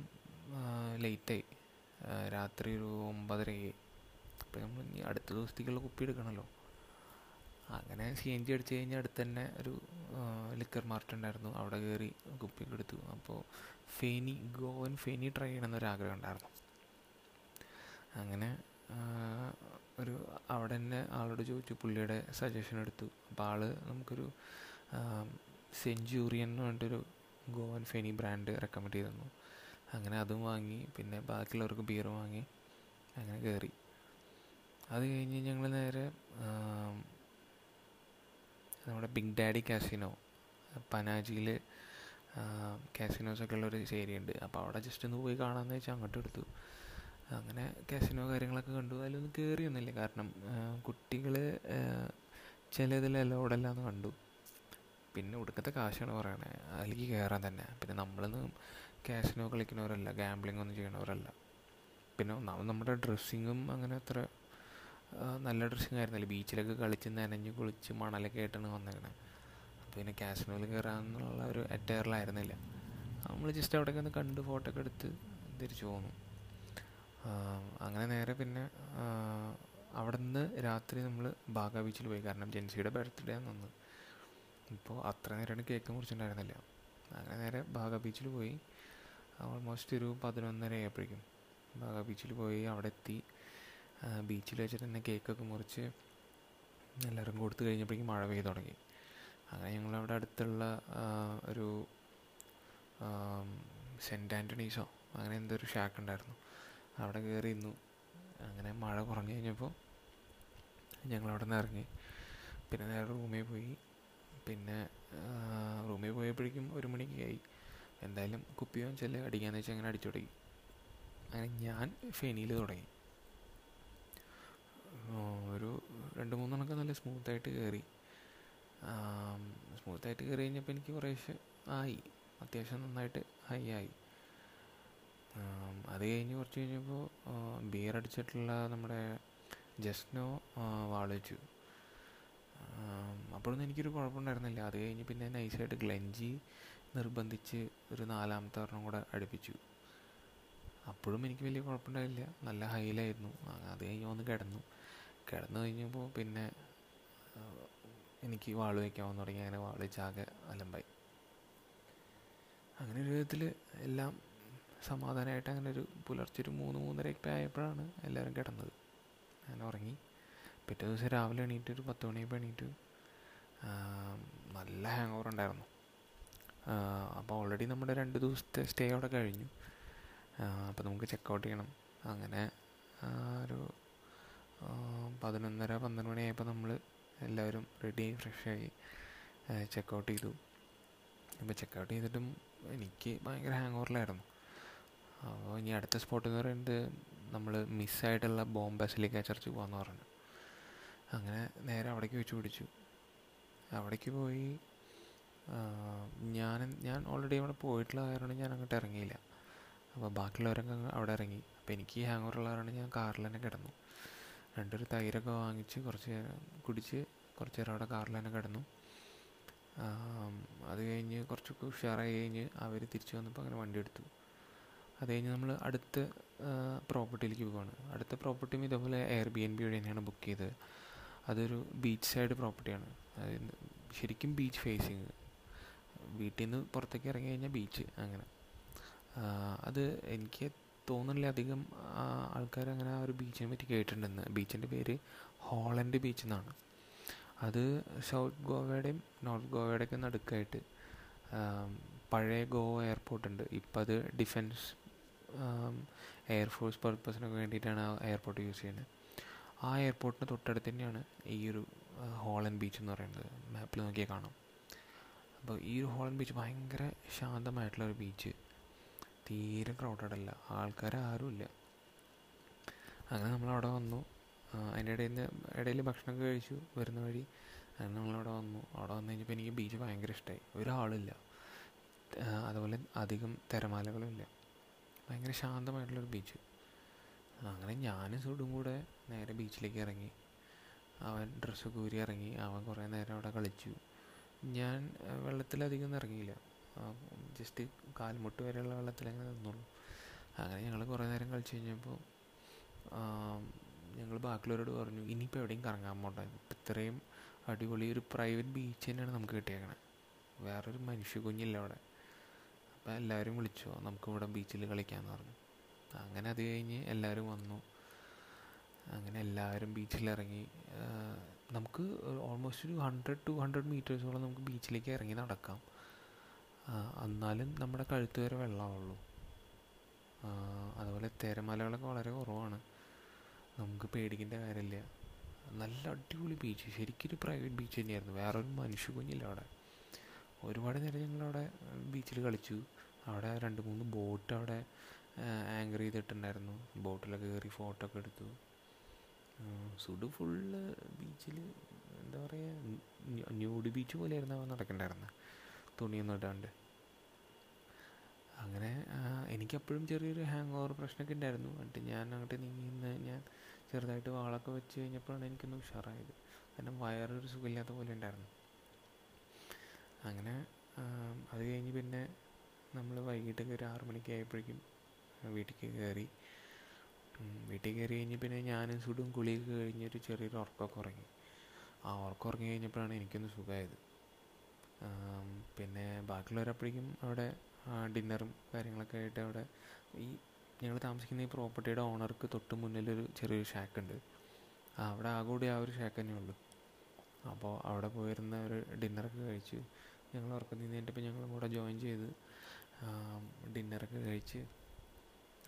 ലേറ്റായി രാത്രി ഒരു ഒമ്പതരയായി അപ്പോൾ നമ്മൾ ഇനി അടുത്ത ദിവസത്തേക്കുള്ള കുപ്പി എടുക്കണമല്ലോ അങ്ങനെ സി എൻ ജി അടിച്ച് കഴിഞ്ഞാൽ അടുത്ത് തന്നെ ഒരു ലിക്കർ മാർട്ട് ഉണ്ടായിരുന്നു. അവിടെ കയറി കുപ്പിയൊക്കെ എടുത്തു. അപ്പോൾ ഫേനി ഗോവൻ ഫേനി ട്രൈ ചെയ്യണമെന്നൊരാഗ്രഹം ഉണ്ടായിരുന്നു. അങ്ങനെ ഒരു അവിടെ തന്നെ ആളോട് ചോദിച്ചു. പുള്ളിയുടെ സജഷൻ എടുത്തു. അപ്പോൾ ആൾ നമുക്കൊരു സെഞ്ചുറിയൻ എന്ന് പറഞ്ഞിട്ടൊരു ഗോവൻ ഫെനി ബ്രാൻഡ് റെക്കമെൻഡ് ചെയ്തിരുന്നു. അങ്ങനെ അതും വാങ്ങി പിന്നെ ബാക്കിയുള്ളവർക്ക് ബിയർ വാങ്ങി അങ്ങനെ കയറി അത് കഴിഞ്ഞ് ഞങ്ങൾ നേരെ നമ്മുടെ ബിഗ് ഡാഡി കാസിനോ പനാജിയിൽ കാസിനോസൊക്കെ ഉള്ളൊരു ഏരിയ ഉണ്ട് അപ്പോൾ അവിടെ ജസ്റ്റ് ഒന്ന് പോയി കാണാമെന്ന് വെച്ചാൽ അങ്ങോട്ട് എടുത്തു. അങ്ങനെ കാസിനോ കാര്യങ്ങളൊക്കെ കണ്ടു. അതിലൊന്നും കയറിയൊന്നുമില്ല കാരണം കുട്ടികൾ ചിലതിൽ അലോഡല്ല എന്ന് കണ്ടു. പിന്നെ ഒടുക്കത്തെ കാശാണ് പറയണേ. അതിലേക്ക് കയറാൻ തന്നെ. പിന്നെ നമ്മളൊന്നും ക്യാഷിനോ കളിക്കുന്നവരല്ല ഗാംബ്ലിംഗ് ഒന്നും ചെയ്യണവരല്ല പിന്നെ ഒന്നാമത് നമ്മുടെ ഡ്രസ്സിങ്ങും അങ്ങനെ അത്ര നല്ല ഡ്രസ്സിങ് ആയിരുന്നില്ല. ബീച്ചിലൊക്കെ കളിച്ച് നനഞ്ഞ് കുളിച്ച് മണലൊക്കെ ആയിട്ടാണ് വന്നേക്കണേ. അപ്പോൾ പിന്നെ ക്യാഷിനോയിൽ കയറാമെന്നുള്ള ഒരു അറ്റയറിലായിരുന്നില്ല നമ്മൾ ജസ്റ്റ് അവിടെയൊക്കെ ഒന്ന് കണ്ട് ഫോട്ടോ ഒക്കെ എടുത്ത് തിരിച്ചു പോന്നു. അങ്ങനെ നേരെ പിന്നെ അവിടെ നിന്ന് രാത്രി നമ്മൾ ബാഗ ബീച്ചിൽ പോയി. കാരണം ജെൻസിയുടെ ബർത്ത്ഡേ ആണ് ആണെന്ന് ഇപ്പോൾ അത്ര നേരമാണ് കേക്ക് മുറിച്ചിട്ടുണ്ടായിരുന്നില്ല. അങ്ങനെ നേരെ ബാഗ ബീച്ചിൽ പോയി. ഓൾമോസ്റ്റ് ഒരു പതിനൊന്നര ആയപ്പോഴേക്കും ബാഗ ബീച്ചിൽ പോയി അവിടെ എത്തി. ബീച്ചിൽ വെച്ചിട്ട് തന്നെ കേക്കൊക്കെ മുറിച്ച് എല്ലാവരും കൊടുത്തു കഴിഞ്ഞപ്പോഴേക്കും മഴ പെയ്തു തുടങ്ങി. അങ്ങനെ ഞങ്ങളവിടെ അടുത്തുള്ള ഒരു സെന്റ് ആന്റണീസോ അങ്ങനെ എന്തൊരു ഷാക്ക് ഉണ്ടായിരുന്നു. അവിടെ കയറി ഇന്നു അങ്ങനെ മഴ കുറഞ്ഞു കഴിഞ്ഞപ്പോൾ ഞങ്ങളവിടെ നിന്ന് ഇറങ്ങി. പിന്നെ നേരെ റൂമിൽ പോയി. പിന്നെ റൂമിൽ പോയപ്പോഴേക്കും ഒരു മണിക്ക് ആയി എന്തായാലും കുപ്പിയോ ചെല്ല് അടിക്കാന്ന് വെച്ചാൽ അങ്ങനെ അടിച്ചു തുടങ്ങി. അങ്ങനെ ഞാൻ ഫെനിയിൽ തുടങ്ങി. ഒരു രണ്ട് മൂന്നെണ്ണമൊക്കെ നല്ല സ്മൂത്തായിട്ട് കയറി സ്മൂത്തായിട്ട് കയറി കഴിഞ്ഞപ്പോൾ എനിക്ക് കുറേശ്ശെ ആയി. അത്യാവശ്യം നന്നായിട്ട് ഹൈ ആയി. അത് കഴിഞ്ഞ് കുറച്ച് കഴിഞ്ഞപ്പോൾ ബിയർ അടിച്ചിട്ടുള്ള നമ്മുടെ ജസ്നോ വാൾ വെച്ചു. അപ്പോഴൊന്നും എനിക്കൊരു കുഴപ്പമുണ്ടായിരുന്നില്ല. അത് കഴിഞ്ഞ് പിന്നെ നൈസായിട്ട് ഗ്ലഞ്ചി നിർബന്ധിച്ച് ഒരു നാലാമത്തെ ഒരെണ്ണം കൂടെ അടുപ്പിച്ചു. അപ്പോഴും എനിക്ക് വലിയ കുഴപ്പമുണ്ടായില്ല. നല്ല ഹൈലായിരുന്നു. അത് കഴിഞ്ഞ് ഒന്ന് കിടന്നു. കിടന്നു കഴിഞ്ഞപ്പോൾ പിന്നെ എനിക്ക് വാൾ വയ്ക്കാമെന്ന് തുടങ്ങി. അങ്ങനെ വാൾ വെച്ചാകെ അലമ്പായി. അങ്ങനെ ഒരു വിധത്തിൽ എല്ലാം സമാധാനമായിട്ട് അങ്ങനെ ഒരു പുലർച്ചെ ഒരു മൂന്ന് മൂന്നരയൊക്കെ ആയപ്പോഴാണ് എല്ലാവരും കിടന്നത്. ഞാൻ ഉറങ്ങി. പിറ്റേ ദിവസം രാവിലെ എണീറ്റ് ഒരു പത്ത് മണിയപ്പോൾ എണീറ്റ് നല്ല ഹാങ് ഓവർ ഉണ്ടായിരുന്നു അപ്പോൾ ഓൾറെഡി നമ്മുടെ രണ്ട് ദിവസത്തെ സ്റ്റേ അവിടെ കഴിഞ്ഞു. അപ്പോൾ നമുക്ക് ചെക്കൗട്ട് ചെയ്യണം. അങ്ങനെ ഒരു പതിനൊന്നര പന്ത്രണ്ട് മണിയായപ്പോൾ നമ്മൾ എല്ലാവരും റെഡി ആയി ഫ്രഷായി ചെക്കൗട്ട് ചെയ്തു. അപ്പോൾ ചെക്കൗട്ട് ചെയ്തിട്ടും എനിക്ക് ഭയങ്കര ഹാങ് ഓവറിലായിരുന്നു അപ്പോൾ ഇനി അടുത്ത സ്പോട്ട് എന്ന് പറയുന്നത് നമ്മൾ മിസ്സായിട്ടുള്ള ബോംബസിലിക്ക ചർച്ച് പോകാമെന്ന് പറഞ്ഞു. അങ്ങനെ നേരെ അവിടേക്ക് വെച്ച് പിടിച്ചു. അവിടേക്ക് പോയി. ഞാൻ ഞാൻ ഓൾറെഡി അവിടെ പോയിട്ടുള്ള കാരണം ഞാൻ അങ്ങോട്ട് ഇറങ്ങിയില്ല. അപ്പോൾ ബാക്കിയുള്ളവരൊക്കെ അവിടെ ഇറങ്ങി. അപ്പോൾ എനിക്ക് ഹാങ് ഓവർ കാരണം ഞാൻ കാറിൽ തന്നെ കിടന്നു. രണ്ടൊരു തൈരൊക്കെ വാങ്ങിച്ച് കുറച്ച് കുടിച്ച് കുറച്ച് നേരം അവിടെ കാറിൽ തന്നെ കിടന്നു. അത് കഴിഞ്ഞ് കുറച്ചൊക്കെ ഉഷാറായി കഴിഞ്ഞ് അവർ തിരിച്ചു വന്നപ്പോൾ അങ്ങനെ വണ്ടി എടുത്തു. അത് കഴിഞ്ഞ് നമ്മൾ അടുത്ത പ്രോപ്പർട്ടിയിലേക്ക് പോവാണ്. അടുത്ത പ്രോപ്പർട്ടിയും ഇതേപോലെ എയർ ബി എൻ ബി വഴി തന്നെയാണ് ബുക്ക് ചെയ്തത്. അതൊരു ബീച്ച് സൈഡ് പ്രോപ്പർട്ടിയാണ് അത് ശരിക്കും ബീച്ച് ഫേസിങ് വീട്ടിൽ നിന്ന് പുറത്തേക്ക് ഇറങ്ങി കഴിഞ്ഞാൽ ബീച്ച് അങ്ങനെ. അത് എനിക്ക് തോന്നുന്നില്ല അധികം ആൾക്കാർ അങ്ങനെ ആ ഒരു ബീച്ചിനെ പറ്റി കേട്ടിട്ടുണ്ടെന്ന്. ബീച്ചിന്റെ പേര് ഹോളൻഡ് ബീച്ച് എന്നാണ്. അത് സൗത്ത് ഗോവയുടെയും നോർത്ത് ഗോവയുടെയൊക്കെ നടുക്കായിട്ട് പഴയ ഗോവ എയർപോർട്ട് ഉണ്ട്. ഇപ്പം അത് ഡിഫൻസ് എയർഫോഴ്സ് പർപ്പസിനൊക്കെ വേണ്ടിയിട്ടാണ് ആ എയർപോർട്ട് യൂസ് ചെയ്യുന്നത്. ആ എയർപോർട്ടിന് തൊട്ടടുത്ത് തന്നെയാണ് ഈ ഒരു ഹോളൻ ബീച്ച് എന്ന് പറയുന്നത്. മാപ്പിൽ നോക്കിയാൽ കാണാം. അപ്പോൾ ഈ ഒരു ഹോളൻഡ് ബീച്ച് ഭയങ്കര ശാന്തമായിട്ടുള്ള ഒരു ബീച്ച് തീരെ ക്രൗഡഡ് അല്ല. ആൾക്കാർ ആരുമില്ല അങ്ങനെ നമ്മളവിടെ വന്നു. അതിന്റെ ഇടയിൽ നിന്ന് ഇടയിൽ ഭക്ഷണമൊക്കെ കഴിച്ചു വരുന്ന വഴി അങ്ങനെ നമ്മളവിടെ വന്നു. അവിടെ വന്നു കഴിഞ്ഞപ്പോൾ എനിക്ക് ബീച്ച് ഭയങ്കര ഇഷ്ടമായി ഒരാളില്ല അതുപോലെ അധികം തിരമാലകളും ഇല്ല. ഭയങ്കര ശാന്തമായിട്ടുള്ളൊരു ബീച്ച് അങ്ങനെ ഞാനും സുഡും കൂടെ നേരെ ബീച്ചിലേക്ക് ഇറങ്ങി. അവൻ ഡ്രസ്സ് ഊരി ഇറങ്ങി. അവൻ കുറേ നേരം അവിടെ കളിച്ചു. ഞാൻ വെള്ളത്തിലധികം ഒന്നും ഇറങ്ങിയില്ല. ജസ്റ്റ് കാൽമുട്ട് വരെയുള്ള വെള്ളത്തിൽ അങ്ങനെ നിന്നുള്ളൂ അങ്ങനെ ഞങ്ങൾ കുറേ നേരം കളിച്ച് കഴിഞ്ഞപ്പോൾ ഞങ്ങൾ ബാക്കിയുള്ളവരോട് പറഞ്ഞു ഇനിയിപ്പോൾ എവിടെയും കറങ്ങാൻ പോകണ്ട ഇപ്പം ഇത്രയും അടിപൊളി ഒരു പ്രൈവറ്റ് ബീച്ച് തന്നെയാണ് നമുക്ക് കിട്ടിയേക്കണേ. വേറൊരു മനുഷ്യ കുഞ്ഞില്ല അവിടെ. അപ്പോൾ എല്ലാവരും വിളിച്ചു നമുക്ക് ഇവിടെ ബീച്ചിൽ കളിക്കാമെന്ന് പറഞ്ഞു. അങ്ങനെ അത് കഴിഞ്ഞ് എല്ലാവരും വന്നു. അങ്ങനെ എല്ലാവരും ബീച്ചിലിറങ്ങി. നമുക്ക് ഓൾമോസ്റ്റ് ഒരു ഹൺഡ്രഡ് ടു ഹൺഡ്രഡ് മീറ്റേഴ്സോളം നമുക്ക് ബീച്ചിലേക്ക് ഇറങ്ങി നടക്കാം. എന്നാലും നമ്മുടെ കഴുത്ത് വരെ വെള്ളമാവുള്ളൂ. അതുപോലെ തിരമലകളൊക്കെ വളരെ കുറവാണ്. നമുക്ക് പേടിക്കേണ്ട കാര്യമില്ല. നല്ല അടിപൊളി ബീച്ച് ശരിക്കും ഒരു പ്രൈവറ്റ് ബീച്ച് തന്നെയായിരുന്നു. വേറൊരു മനുഷ്യ കുഞ്ഞില്ല അവിടെ. ഒരുപാട് നേരം ഞങ്ങളവിടെ ബീച്ചിൽ കളിച്ചു. അവിടെ രണ്ട് മൂന്ന് ബോട്ട് അവിടെ ആങ്കർ ചെയ്തിട്ടുണ്ടായിരുന്നു. ബോട്ടിലൊക്കെ കയറി ഫോട്ടോ ഒക്കെ എടുത്തു. സുഡ് ഫുള്ള് ബീച്ചിൽ എന്താ പറയുക ന്യൂഡ് ബീച്ച് പോലെയായിരുന്നു അവൻ നടക്കണ്ടായിരുന്നത് തുണിയൊന്നും ഇടാണ്ട്. അങ്ങനെ എനിക്കപ്പോഴും ചെറിയൊരു ഹാങ് ഓവർ പ്രശ്നമൊക്കെ ഉണ്ടായിരുന്നു. എന്നിട്ട് ഞാൻ അങ്ങോട്ട് നീങ്ങി ഞാൻ ചെറുതായിട്ട് വാളൊക്കെ വെച്ച് കഴിഞ്ഞപ്പോഴാണ് എനിക്കൊന്ന് ഉഷാറായത്. കാരണം വയറൊരു സുഖമില്ലാത്ത പോലെ ഉണ്ടായിരുന്നു. അങ്ങനെ അത് കഴിഞ്ഞ് പിന്നെ നമ്മൾ വൈകിട്ടൊക്കെ ഒരു ആറുമണിക്ക് ആയപ്പോഴേക്കും വീട്ടിലേക്ക് കയറി. വീട്ടിൽ കയറി കഴിഞ്ഞ് പിന്നെ ഞാനും സുഡും കുളിയൊക്കെ കഴിഞ്ഞൊരു ചെറിയൊരു ഉറക്കമൊക്കെ ഉറങ്ങി. ആ ഉറക്കം ഉറങ്ങി കഴിഞ്ഞപ്പോഴാണ് എനിക്കൊന്ന് സുഖമായത്. പിന്നെ ബാക്കിയുള്ളവരപ്പോഴേക്കും അവിടെ ഡിന്നറും കാര്യങ്ങളൊക്കെ ആയിട്ട് അവിടെ ഈ ഞങ്ങൾ താമസിക്കുന്ന ഈ പ്രോപ്പർട്ടിയുടെ ഓണർക്ക് തൊട്ട് മുന്നിലൊരു ചെറിയൊരു ഷാക്ക് ഉണ്ട് ആ, അവിടെ ആകൂടി ആ ഒരു ഷാക്ക് തന്നെ ഉള്ളൂ. അപ്പോൾ അവിടെ പോയിരുന്ന ഒരു ഡിന്നറൊക്കെ കഴിച്ച് ഞങ്ങൾ ഉറക്കം നിന്ന് ഞങ്ങൾ കൂടെ ജോയിൻ ചെയ്ത് ഡിന്നറൊക്കെ കഴിച്ച്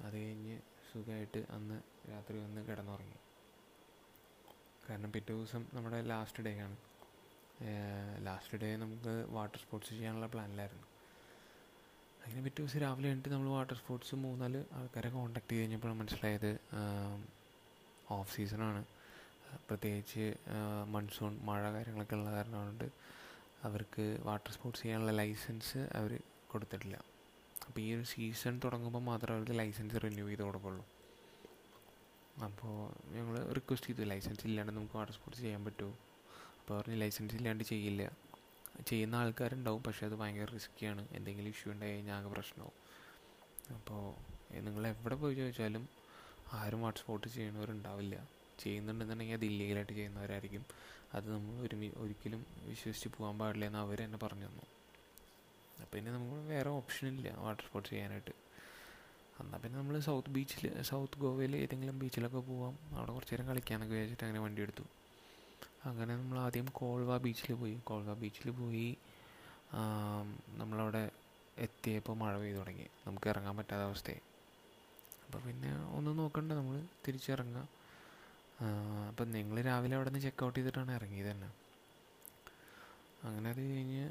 അത് കഴിഞ്ഞ് സുഖമായിട്ട് അന്ന് രാത്രി വന്ന് കിടന്നുറങ്ങി. കാരണം പിറ്റേ ദിവസം നമ്മുടെ ലാസ്റ്റ് ഡേ ആണ്. ലാസ്റ്റ് ഡേ നമുക്ക് വാട്ടർ സ്പോർട്സ് ചെയ്യാനുള്ള പ്ലാനിലായിരുന്നു അങ്ങനെ പിറ്റേ ദിവസം രാവിലെ കഴിഞ്ഞിട്ട് നമ്മൾ വാട്ടർ സ്പോർട്സ് മൂന്നാൽ ആൾക്കാരെ കോൺടാക്ട് ചെയ്ത് കഴിഞ്ഞപ്പോൾ മനസ്സിലായത് ഓഫ് സീസണാണ് പ്രത്യേകിച്ച് മൺസൂൺ മഴ കാര്യങ്ങളൊക്കെ ഉള്ള കാരണം കൊണ്ട് അവർക്ക് വാട്ടർ സ്പോർട്സ് ചെയ്യാനുള്ള ലൈസൻസ് അവർ കൊടുത്തിട്ടില്ല. അപ്പോൾ ഈ ഒരു സീസൺ തുടങ്ങുമ്പോൾ മാത്രമേ അവർക്ക് ലൈസൻസ് റിന്യൂ ചെയ്ത് കൊടുക്കുള്ളൂ. അപ്പോൾ ഞങ്ങൾ റിക്വസ്റ്റ് ചെയ്തു ലൈസൻസ് ഇല്ലാണ്ട് നമുക്ക് വാട്ടർ സ്പോർട്സ് ചെയ്യാൻ പറ്റുമോ അപ്പോൾ പറഞ്ഞ് ലൈസൻസ് ഇല്ലാണ്ട് ചെയ്യില്ല. ചെയ്യുന്ന ആൾക്കാരുണ്ടാവും പക്ഷേ അത് ഭയങ്കര റിസ്ക്കിയാണ് എന്തെങ്കിലും ഇഷ്യൂ ഉണ്ടായി കഴിഞ്ഞാൽ ആകെ പ്രശ്നമാവും അപ്പോൾ നിങ്ങൾ എവിടെ പോയി ചോദിച്ചാലും ആരും വാട്ടർ സ്പോർട്ട് ചെയ്യണവരുണ്ടാവില്ല ചെയ്യുന്നുണ്ടെന്നുണ്ടെങ്കിൽ അത് ഇല്ലീഗലായിട്ട് ചെയ്യുന്നവരായിരിക്കും. അത് നമ്മൾ ഒരു ഒരിക്കലും വിശ്വസിച്ച് പോകാൻ പാടില്ല എന്ന് അവർ തന്നെ പറഞ്ഞു തന്നു. ഇനി നമുക്ക് വേറെ ഓപ്ഷൻ ഇല്ല. വാട്ടർ സ്പോർട്സ് ചെയ്യാനായിട്ട്. എന്നാൽ പിന്നെ നമ്മൾ സൗത്ത് ബീച്ചിൽ സൗത്ത് ഗോവയിൽ ഏതെങ്കിലും ബീച്ചിലൊക്കെ പോവാം. അവിടെ കുറച്ച് നേരം കളിക്കാമെന്നൊക്കെ വിചാരിച്ചിട്ട് അങ്ങനെ വണ്ടി എടുത്തു. അങ്ങനെ നമ്മൾ ആദ്യം കോൾവ ബീച്ചിൽ പോയി. കോൾവ ബീച്ചിൽ പോയി നമ്മളവിടെ എത്തിയപ്പോൾ മഴ പെയ്തു തുടങ്ങി. നമുക്ക് ഇറങ്ങാൻ പറ്റാത്ത അവസ്ഥയായി. അപ്പോൾ പിന്നെ ഒന്ന് നോക്കണ്ട നമ്മൾ തിരിച്ചിറങ്ങാം. അപ്പം നിങ്ങൾ രാവിലെ അവിടെ നിന്ന് ചെക്ക് ഔട്ട് ചെയ്തിട്ടാണ് ഇറങ്ങിയത് തന്നെ. അങ്ങനെ അത് കഴിഞ്ഞ്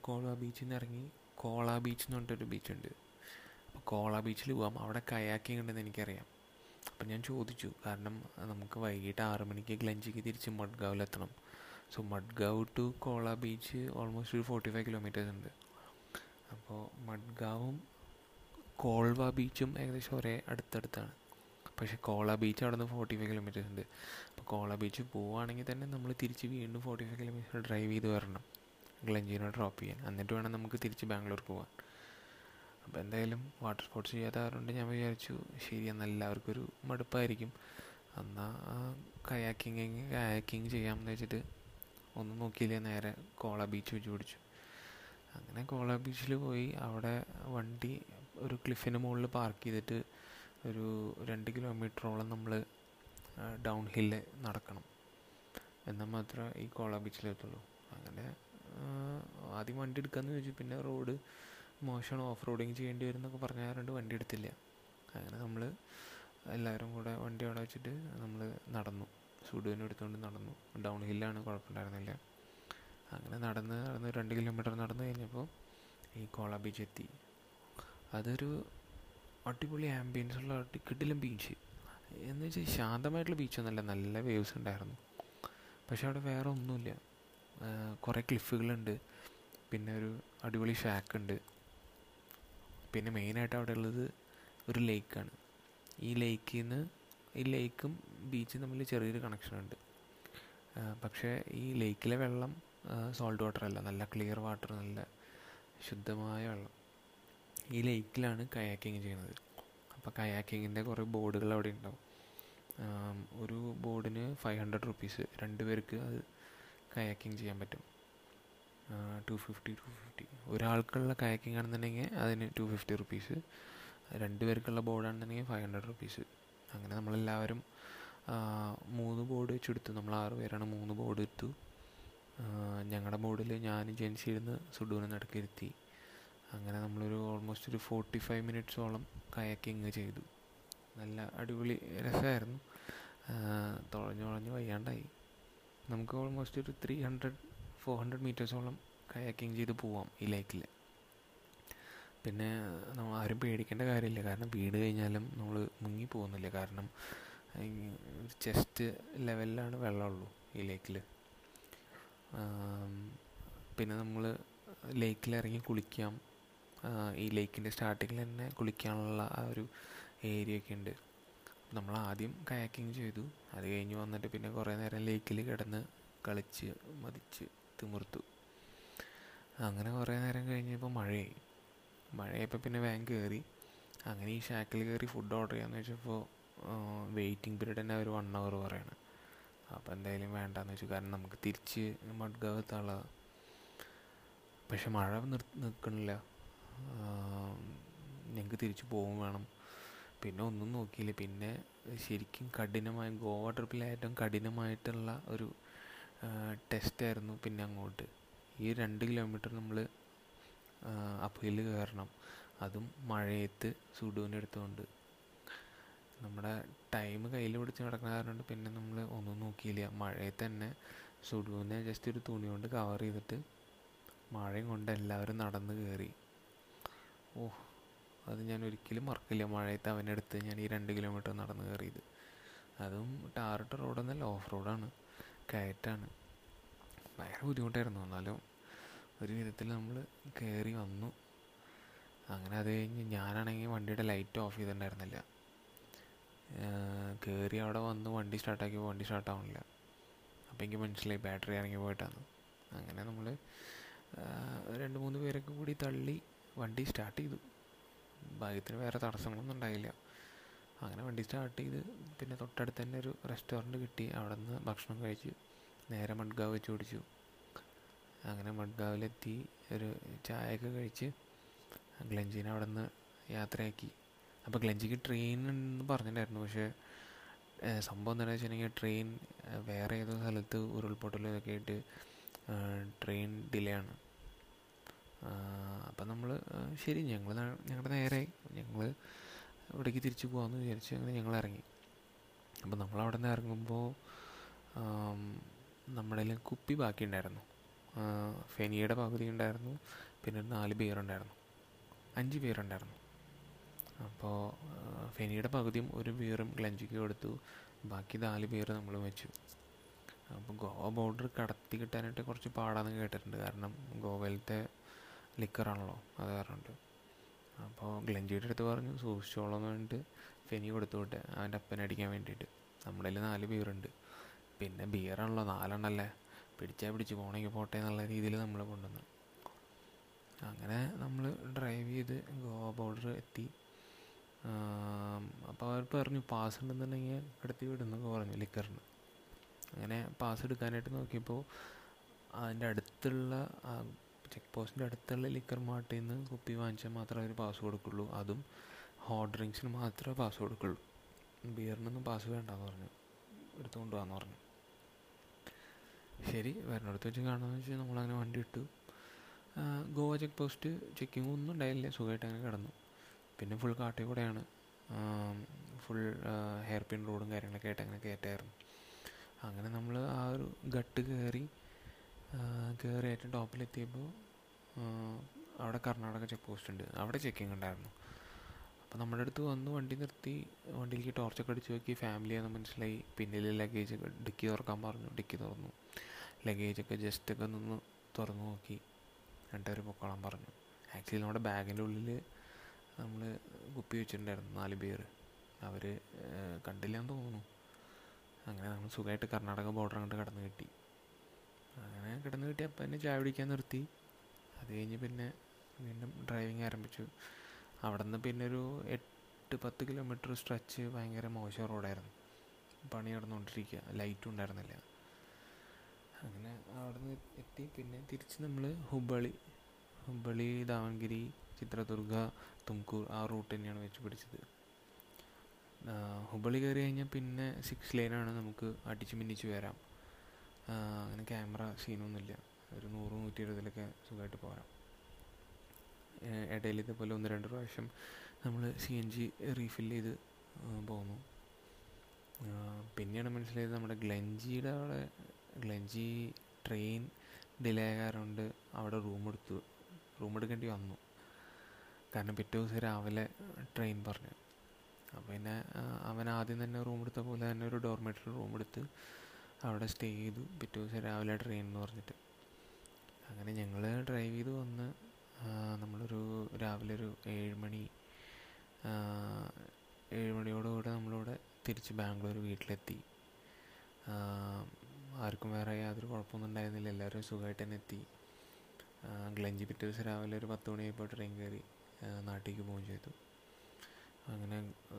കോള ബീച്ചിൽ നിന്ന് ഇറങ്ങി. കോള ബീച്ച് എന്ന് പറഞ്ഞിട്ടൊരു ബീച്ചുണ്ട് അപ്പോൾ കോള ബീച്ചിൽ പോകാം അവിടെ കയാക്കിംഗ് ഉണ്ടെന്ന് എനിക്കറിയാം. അപ്പം ഞാൻ ചോദിച്ചു. കാരണം നമുക്ക് വൈകിട്ട് ആറ് മണിക്ക് ഗ്ലഞ്ചിക്ക് തിരിച്ച് മഡ്ഗാവിലെത്തണം so Madgaon to Cola beach almost ഒരു ഫോർട്ടി ഫൈവ് കിലോമീറ്റേഴ്സ് ഉണ്ട്. അപ്പോൾ മഡ്ഗാവും കോൾവ ബീച്ചും ഏകദേശം ഒരേ അടുത്തടുത്താണ്. പക്ഷേ കോള ബീച്ച് അവിടെ നിന്ന് ഫോർട്ടി ഫൈവ് കിലോമീറ്റേഴ്സ് ഉണ്ട്. അപ്പോൾ കോള ബീച്ച് പോവുകയാണെങ്കിൽ തന്നെ നമ്മൾ തിരിച്ച് വീണ്ടും ഫോർട്ടി ഫൈവ് കിലോമീറ്റർ ഡ്രൈവ് ചെയ്ത് വരണം. ഗ്ലഞ്ചീനോ ഡ്രോപ്പ് ചെയ്യാൻ. എന്നിട്ട് വേണം നമുക്ക് തിരിച്ച് ബാംഗ്ലൂർ പോകാൻ അപ്പോൾ എന്തായാലും വാട്ടർ സ്പോർട്സ് ചെയ്യാത്തവരുണ്ട് ഞാൻ വിചാരിച്ചു. ശരി എന്നാൽ എല്ലാവർക്കും ഒരു മടുപ്പായിരിക്കും. എന്നാൽ കയാക്കിങ് കയാക്കിങ് ചെയ്യാമെന്ന് വെച്ചിട്ട് ഒന്നും നോക്കിയില്ല. നേരെ കോള ബീച്ച് വെച്ച് പിടിച്ചു. അങ്ങനെ കോള ബീച്ചിൽ പോയി. അവിടെ വണ്ടി ഒരു ക്ലിഫിന് മുകളിൽ പാർക്ക് ചെയ്തിട്ട് ഒരു രണ്ട് കിലോമീറ്ററോളം നമ്മൾ ഡൗൺ ഹില്ല് നടക്കണം. എന്നാൽ മാത്രമേ ഈ കോള ബീച്ചിലെത്തുള്ളൂ അങ്ങനെ ആദ്യം വണ്ടി എടുക്കാമെന്ന് ചോദിച്ചു പിന്നെ റോഡ് മോശമാണ്. ഓഫ് റോഡിങ് ചെയ്യേണ്ടി വരും എന്നൊക്കെ പറഞ്ഞാറുണ്ട് വണ്ടി എടുത്തില്ല. അങ്ങനെ നമ്മൾ എല്ലാവരും കൂടെ വണ്ടി അവിടെ വെച്ചിട്ട് നമ്മൾ നടന്നു. സുഡുവിനെ എടുത്തുകൊണ്ട് നടന്നു. ഡൗൺ ഹില്ലാണ് കുഴപ്പമുണ്ടായിരുന്നില്ല. അങ്ങനെ നടന്ന് നടന്ന് രണ്ട് കിലോമീറ്റർ നടന്നു കഴിഞ്ഞപ്പോൾ ഈ കോള ബീച്ച് എത്തി. അതൊരു അടിപൊളി ആംബിയൻസ് ഉള്ള അടി കിടിലം ബീച്ച് എന്ന് വെച്ചാൽ ശാന്തമായിട്ടുള്ള ബീച്ചൊന്നുമല്ല നല്ല വേവ്സ് ഉണ്ടായിരുന്നു. പക്ഷെ അവിടെ വേറെ ഒന്നുമില്ല. കുറേ ക്ലിഫുകളുണ്ട് പിന്നെ ഒരു അടിപൊളി ഷാക്ക് ഉണ്ട്. പിന്നെ മെയിനായിട്ട് അവിടെ ഉള്ളത് ഒരു ലേക്കാണ് ഈ ലേക്കിൽ നിന്ന് ഈ ലേക്കും ബീച്ചും തമ്മിൽ ചെറിയൊരു കണക്ഷനുണ്ട് പക്ഷേ ഈ ലേക്കിലെ വെള്ളം സോൾട്ട് വാട്ടർ അല്ല. നല്ല ക്ലിയർ വാട്ടർ നല്ല ശുദ്ധമായ വെള്ളം. ഈ ലേക്കിലാണ് കയാക്കിങ് ചെയ്യുന്നത്. അപ്പോൾ കയാക്കിങ്ങിന്റെ കുറേ ബോർഡുകൾ അവിടെ ഉണ്ടാവും. ഒരു ബോർഡിന് ഫൈവ് ഹൺഡ്രഡ് റുപ്പീസ് രണ്ട് പേർക്ക് അത് കയാക്കിങ് ചെയ്യാൻ പറ്റും. ടു ഫിഫ്റ്റി ടു ഫിഫ്റ്റി ഒരാൾക്കുള്ള കയാക്കിംഗ് ആണെന്നുണ്ടെങ്കിൽ അതിന് ടു ഫിഫ്റ്റി റുപ്പീസ് രണ്ട് പേർക്കുള്ള ബോർഡാണെന്നുണ്ടെങ്കിൽ ഫൈവ് ഹൺഡ്രഡ് റുപ്പീസ് അങ്ങനെ നമ്മളെല്ലാവരും മൂന്ന് ബോർഡ് വെച്ചെടുത്തു നമ്മൾ ആറ് പേരാണ് മൂന്ന് ബോർഡ് എടുത്തു. ഞങ്ങളുടെ ബോർഡിൽ ഞാൻ ജെൻസി ഇരുന്ന് നടക്കിരുത്തി. നടുക്കിരുത്തി അങ്ങനെ നമ്മളൊരു ഓൾമോസ്റ്റ് ഒരു ഫോർട്ടി ഫൈവ് മിനിറ്റ്സോളം കയാക്കിങ് ചെയ്തു. നല്ല അടിപൊളി രസമായിരുന്നു. തുഴഞ്ഞു തുഴഞ്ഞ് വയ്യാണ്ടായി. നമുക്ക് ഓൾമോസ്റ്റ് ഒരു ത്രീ ഹൺഡ്രഡ് ഫോർ ഹൺഡ്രഡ് മീറ്റേഴ്സോളം കയാക്കിങ് ചെയ്ത് പോവാം ഈ ലേക്കിൽ പിന്നെ നമ്മൾ ആരും പേടിക്കേണ്ട കാര്യമില്ല. കാരണം വീട് കഴിഞ്ഞാലും നമ്മൾ മുങ്ങി പോകുന്നില്ല. കാരണം ചെസ്റ്റ് ലെവലിലാണ് വെള്ളമുള്ളൂ ഈ ലേക്കിൽ പിന്നെ നമ്മൾ ലേക്കിൽ ഇറങ്ങി കുളിക്കാം. ഈ ലേക്കിന്റെ സ്റ്റാർട്ടിങ്ങിൽ തന്നെ കുളിക്കാനുള്ള ആ ഒരു ഏരിയ ഒക്കെ ഉണ്ട്. നമ്മൾ ആദ്യം കയാക്കിങ് ചെയ്തു. അത് കഴിഞ്ഞ് വന്നിട്ട് പിന്നെ കുറേ നേരം ലേക്കിൽ കിടന്ന് കളിച്ച് മതിച്ച് തിമിർത്തു. അങ്ങനെ കുറേ നേരം കഴിഞ്ഞപ്പോൾ മഴയായി. മഴയായപ്പോൾ പിന്നെ വാങ് കയറി അങ്ങനെ ഈ ഷാക്കിൽ കയറി ഫുഡ് ഓർഡർ ചെയ്യാമെന്ന് വെച്ചപ്പോൾ വെയിറ്റിംഗ് പീരീഡ് തന്നെ ഒരു വൺ അവർ പറയണം. അപ്പോൾ എന്തായാലും വേണ്ടാന്ന് വെച്ചു. കാരണം നമുക്ക് തിരിച്ച് മഡ്ഗാവ് എത്താനുള്ളതാണ് പക്ഷെ മഴ നിർ നിൽക്കണില്ല ഞങ്ങൾക്ക് തിരിച്ചു പോകും വേണം. പിന്നെ ഒന്നും നോക്കിയില്ല. പിന്നെ ശരിക്കും കഠിനമായ ഗോവ ട്രിപ്പിലെ ഏറ്റവും കഠിനമായിട്ടുള്ള ഒരു ടെസ്റ്റായിരുന്നു പിന്നെ അങ്ങോട്ട്. ഈ രണ്ട് കിലോമീറ്റർ നമ്മൾ അപ്പ് ഹില്ല് കയറണം. അതും മഴയത്ത് സുഡുവിന്റെ അടുത്തുകൊണ്ട്. നമ്മുടെ ടൈം കയ്യിൽ പിടിച്ച് നടക്കുന്ന കാരണം പിന്നെ നമ്മൾ ഒന്നും നോക്കിയില്ല. മഴയത്ത് തന്നെ സുഡുവിനെ ജസ്റ്റ് ഒരു തുണി കൊണ്ട് കവർ ചെയ്തിട്ട് മഴയും കൊണ്ട് എല്ലാവരും നടന്ന് കയറി. ഓ അത് ഞാൻ ഒരിക്കലും മറക്കില്ല. മഴയത്ത് അവനെടുത്ത് ഞാൻ ഈ രണ്ട് കിലോമീറ്റർ നടന്ന് കയറിയത്. അതും ടാറിട്ട റോഡൊന്നല്ല ഓഫ് റോഡാണ് കയറ്റാണ്. ഭയങ്കര ബുദ്ധിമുട്ടായിരുന്നു. എന്നാലും ഒരു വിധത്തിൽ നമ്മൾ കയറി വന്നു. അങ്ങനെ അത് കഴിഞ്ഞ് ഞാനാണെങ്കിൽ വണ്ടിയുടെ ലൈറ്റ് ഓഫ് ചെയ്തിട്ടുണ്ടായിരുന്നില്ല. കയറി അവിടെ വന്ന് വണ്ടി സ്റ്റാർട്ടാക്കിയപ്പോൾ വണ്ടി സ്റ്റാർട്ടാവണില്ല അപ്പോൾ എനിക്ക് മനസ്സിലായി ബാറ്ററി ഇറങ്ങി പോയിട്ടാണ് അങ്ങനെ നമ്മൾ രണ്ട് മൂന്ന് പേരൊക്കെ കൂടി തള്ളി വണ്ടി സ്റ്റാർട്ട് ചെയ്തു. ഭാഗ്യത്തിന് വേറെ തടസ്സങ്ങളൊന്നും ഉണ്ടായില്ല. അങ്ങനെ വണ്ടി സ്റ്റാർട്ട് ചെയ്ത് പിന്നെ തൊട്ടടുത്ത് തന്നെ ഒരു റെസ്റ്റോറന്റ് കിട്ടി. അവിടെ നിന്ന് ഭക്ഷണം കഴിച്ച് നേരെ മഡ്ഗാവ് വെച്ച് ഓടിച്ചു അങ്ങനെ മഡ്ഗാവിലെത്തി. ഒരു ചായയൊക്കെ കഴിച്ച് ഗ്ലഞ്ചിനെ അവിടെ നിന്ന് യാത്രയാക്കി. അപ്പോൾ ഗ്ലഞ്ചിക്ക് ട്രെയിൻ ഉണ്ടെന്ന് പറഞ്ഞിട്ടുണ്ടായിരുന്നു. പക്ഷേ സംഭവം എന്താണെന്ന് വെച്ചിട്ടുണ്ടെങ്കിൽ ട്രെയിൻ വേറെ ഏതോ സ്ഥലത്ത് ഉരുൾപൊട്ടലും ഇതൊക്കെ ആയിട്ട് ട്രെയിൻ ഡിലേ ആണ്. അപ്പം നമ്മൾ ശരി ഞങ്ങൾ ഞങ്ങളുടെ നേരെ ഞങ്ങൾ ഇവിടേക്ക് തിരിച്ചു പോകാമെന്ന് വിചാരിച്ച് അങ്ങനെ ഞങ്ങൾ ഇറങ്ങി അപ്പം നമ്മൾ അവിടെ നിന്ന് ഇറങ്ങുമ്പോൾ നമ്മുടെ കയ്യിൽ കുപ്പി ബാക്കി ഉണ്ടായിരുന്നു ഫെനിയുടെ പകുതി ഉണ്ടായിരുന്നു പിന്നെ നാല് പേരുണ്ടായിരുന്നു അഞ്ച് പേരുണ്ടായിരുന്നു അപ്പോൾ ഫെനിയുടെ പകുതിയും ഒരു ബിയറും ഗ്ലഞ്ചിക്ക് കൊടുത്തു. ബാക്കി നാല് ബിയർ നമ്മൾ വെച്ചു. അപ്പോൾ ഗോവ ബോർഡർ കടത്തി കിട്ടാനായിട്ട് കുറച്ച് പാടാന്ന് കേട്ടിട്ടുണ്ട്. കാരണം ഗോവയിലത്തെ ലിക്കറാണല്ലോ അത് കാരണമുണ്ട്. അപ്പോൾ ഗ്ലഞ്ചിയുടെ അടുത്ത് പറഞ്ഞു സൂക്ഷിച്ചോളാം എന്ന് പറഞ്ഞിട്ട് ഫെനി കൊടുത്തു വിട്ടെ. അവന്റെ അപ്പനെ അടിക്കാൻ വേണ്ടിയിട്ട്. നമ്മുടെ കയ്യിൽ നാല് ബിയറുണ്ട് പിന്നെ ബിയറാണല്ലോ നാലെണ്ണല്ലേ. പിടിച്ചാൽ പിടിച്ച് പോകണമെങ്കിൽ പോട്ടെ എന്നുള്ള രീതിയിൽ നമ്മൾ കൊണ്ടുവന്നു. അങ്ങനെ നമ്മൾ ഡ്രൈവ് ചെയ്ത് ഗോവ ബോർഡർ എത്തി. അപ്പോൾ അവർ പറഞ്ഞു പാസ് ഉണ്ടെന്നുണ്ടെങ്കിൽ കിടത്തി വിടുന്നൊക്കെ പറഞ്ഞു ലിക്കറിന് അങ്ങനെ പാസ് എടുക്കാനായിട്ട് നോക്കിയപ്പോൾ അതിന്റെ അടുത്തുള്ള ചെക്ക് പോസ്റ്റിന്റെ അടുത്തുള്ള ലിക്കർ മാർട്ടിൽ നിന്ന് കുപ്പി വാങ്ങിച്ചാൽ മാത്രമേ അവർ പാസ് കൊടുക്കുള്ളൂ. അതും ഹോട്ട് ഡ്രിങ്ക്സിന് മാത്രമേ പാസ് കൊടുക്കുള്ളൂ. ബിയറിനൊന്നും പാസ് വേണ്ടെന്ന് പറഞ്ഞു. എടുത്തുകൊണ്ട് പോകാമെന്ന് പറഞ്ഞു. ശരി വരണടുത്ത് വെച്ച് കാണാമെന്ന് വെച്ചാൽ നമ്മളങ്ങനെ വണ്ടി ഇട്ടു. ഗോവ ചെക്ക് പോസ്റ്റ് ചെക്കിംഗ് ഒന്നും ഉണ്ടായില്ല. സുഖമായിട്ട് അങ്ങനെ കിടന്നു. പിന്നെ ഫുൾ കാട്ടിൽ കൂടെയാണ്. ഫുൾ ഹെയർ പിൻ റോഡും കാര്യങ്ങളൊക്കെ ആയിട്ട് അങ്ങനെ കയറ്റായിരുന്നു. അങ്ങനെ നമ്മൾ ആ ഒരു ഗട്ട് കയറി കയറി ഏറ്റവും ടോപ്പിലെത്തിയപ്പോൾ അവിടെ കർണാടക ചെക്ക് പോസ്റ്റ് ഉണ്ട്. അവിടെ ചെക്കിംഗ് ഉണ്ടായിരുന്നു. അപ്പോൾ നമ്മുടെ അടുത്ത് വന്ന് വണ്ടി നിർത്തി വണ്ടിയിലേക്ക് ടോർച്ചൊക്കെ അടിച്ച് നോക്കി ഫാമിലിയാണെന്ന് മനസ്സിലായി. പിന്നിൽ ലഗേജ് ഒക്കെ ഡിക്കി തുറക്കാൻ പറഞ്ഞു ഡിക്കി തുറന്നു. ലഗേജൊക്കെ ജസ്റ്റ് ഒക്കെ നിന്ന് തുറന്നു നോക്കി. എന്നിട്ട് അവർ പൊക്കോളാൻ പറഞ്ഞു. ആക്ച്വലി നമ്മുടെ ബാഗിന്റെ ഉള്ളിൽ നമ്മൾ കുപ്പി വെച്ചിട്ടുണ്ടായിരുന്നു നാല് ബിയർ അവർ കണ്ടില്ലാന്ന് തോന്നുന്നു. അങ്ങനെ നമ്മൾ സുഖമായിട്ട് കർണാടക ബോർഡർ അങ്ങോട്ട് കടന്നു കിട്ടി. അങ്ങനെ കിടന്ന് കിട്ടി. അപ്പം തന്നെ ചായ പിടിക്കാൻ നിർത്തി. അത് കഴിഞ്ഞ് പിന്നെ വീണ്ടും ഡ്രൈവിങ് ആരംഭിച്ചു. അവിടെ നിന്ന് പിന്നെ ഒരു എട്ട് പത്ത് കിലോമീറ്റർ സ്ട്രെച്ച് ഭയങ്കര മോശം റോഡായിരുന്നു പണി നടന്നുകൊണ്ടിരിക്കുക. ലൈറ്റും ഉണ്ടായിരുന്നില്ല. അങ്ങനെ അവിടെ നിന്ന് എത്തി. പിന്നെ തിരിച്ച് നമ്മൾ ഹുബളി ഹുബളി ദാവൻഗിരി ചിത്രദുർഗ തുംകൂർ ആ റൂട്ട് തന്നെയാണ് വെച്ച് പിടിച്ചത്. ഹുബളി കയറി കഴിഞ്ഞാൽ പിന്നെ സിക്സ് ലൈനാണ് നമുക്ക് അടിച്ച് മിന്നിച്ച് വരാം. അങ്ങനെ ക്യാമറ സീനൊന്നുമില്ല ഒരു നൂറ് നൂറ്റി എഴുപതിലൊക്കെ സുഖമായിട്ട് പോരാം ഇടയിൽ ഇതേപോലെ ഒന്ന് രണ്ട് പ്രാവശ്യം നമ്മൾ സി എൻ ജി റീഫിൽ ചെയ്ത് പോന്നു പിന്നെയാണ് മനസ്സിലായത് നമ്മുടെ ഗ്ലഞ്ചിയുടെ അവിടെ ഗ്ലഞ്ചി ട്രെയിൻ ഡിലേ ആകാറുണ്ട്. അവിടെ റൂം എടുത്തു. റൂം എടുക്കേണ്ടി വന്നു. കാരണം പിറ്റേ ദിവസം രാവിലെ ട്രെയിൻ പറഞ്ഞു. അപ്പോൾ പിന്നെ അവൻ ആദ്യം തന്നെ റൂം എടുത്ത പോലെ തന്നെ ഒരു ഡോർമെറ്ററി റൂം എടുത്ത് അവിടെ സ്റ്റേ ചെയ്തു. പിറ്റേ ദിവസം രാവിലെ ട്രെയിൻ എന്ന് പറഞ്ഞിട്ട്. അങ്ങനെ ഞങ്ങൾ ഡ്രൈവ് ചെയ്ത് വന്ന് നമ്മളൊരു രാവിലെ ഒരു ഏഴ് മണി ഏഴ് മണിയോടുകൂടെ നമ്മളിവിടെ തിരിച്ച് ബാംഗ്ലൂർ വീട്ടിലെത്തി. ആർക്കും വേറെ യാതൊരു കുഴപ്പമൊന്നും ഉണ്ടായിരുന്നില്ല. എല്ലാവരും സുഖമായിട്ട് തന്നെ എത്തി. ഗ്ലഞ്ചി പിറ്റേ ദിവസം രാവിലെ ഒരു പത്ത് മണിയായപ്പോൾ ട്രെയിൻ കയറി നാട്ടിലേക്ക് പോവുകയും ചെയ്തു. അങ്ങനെ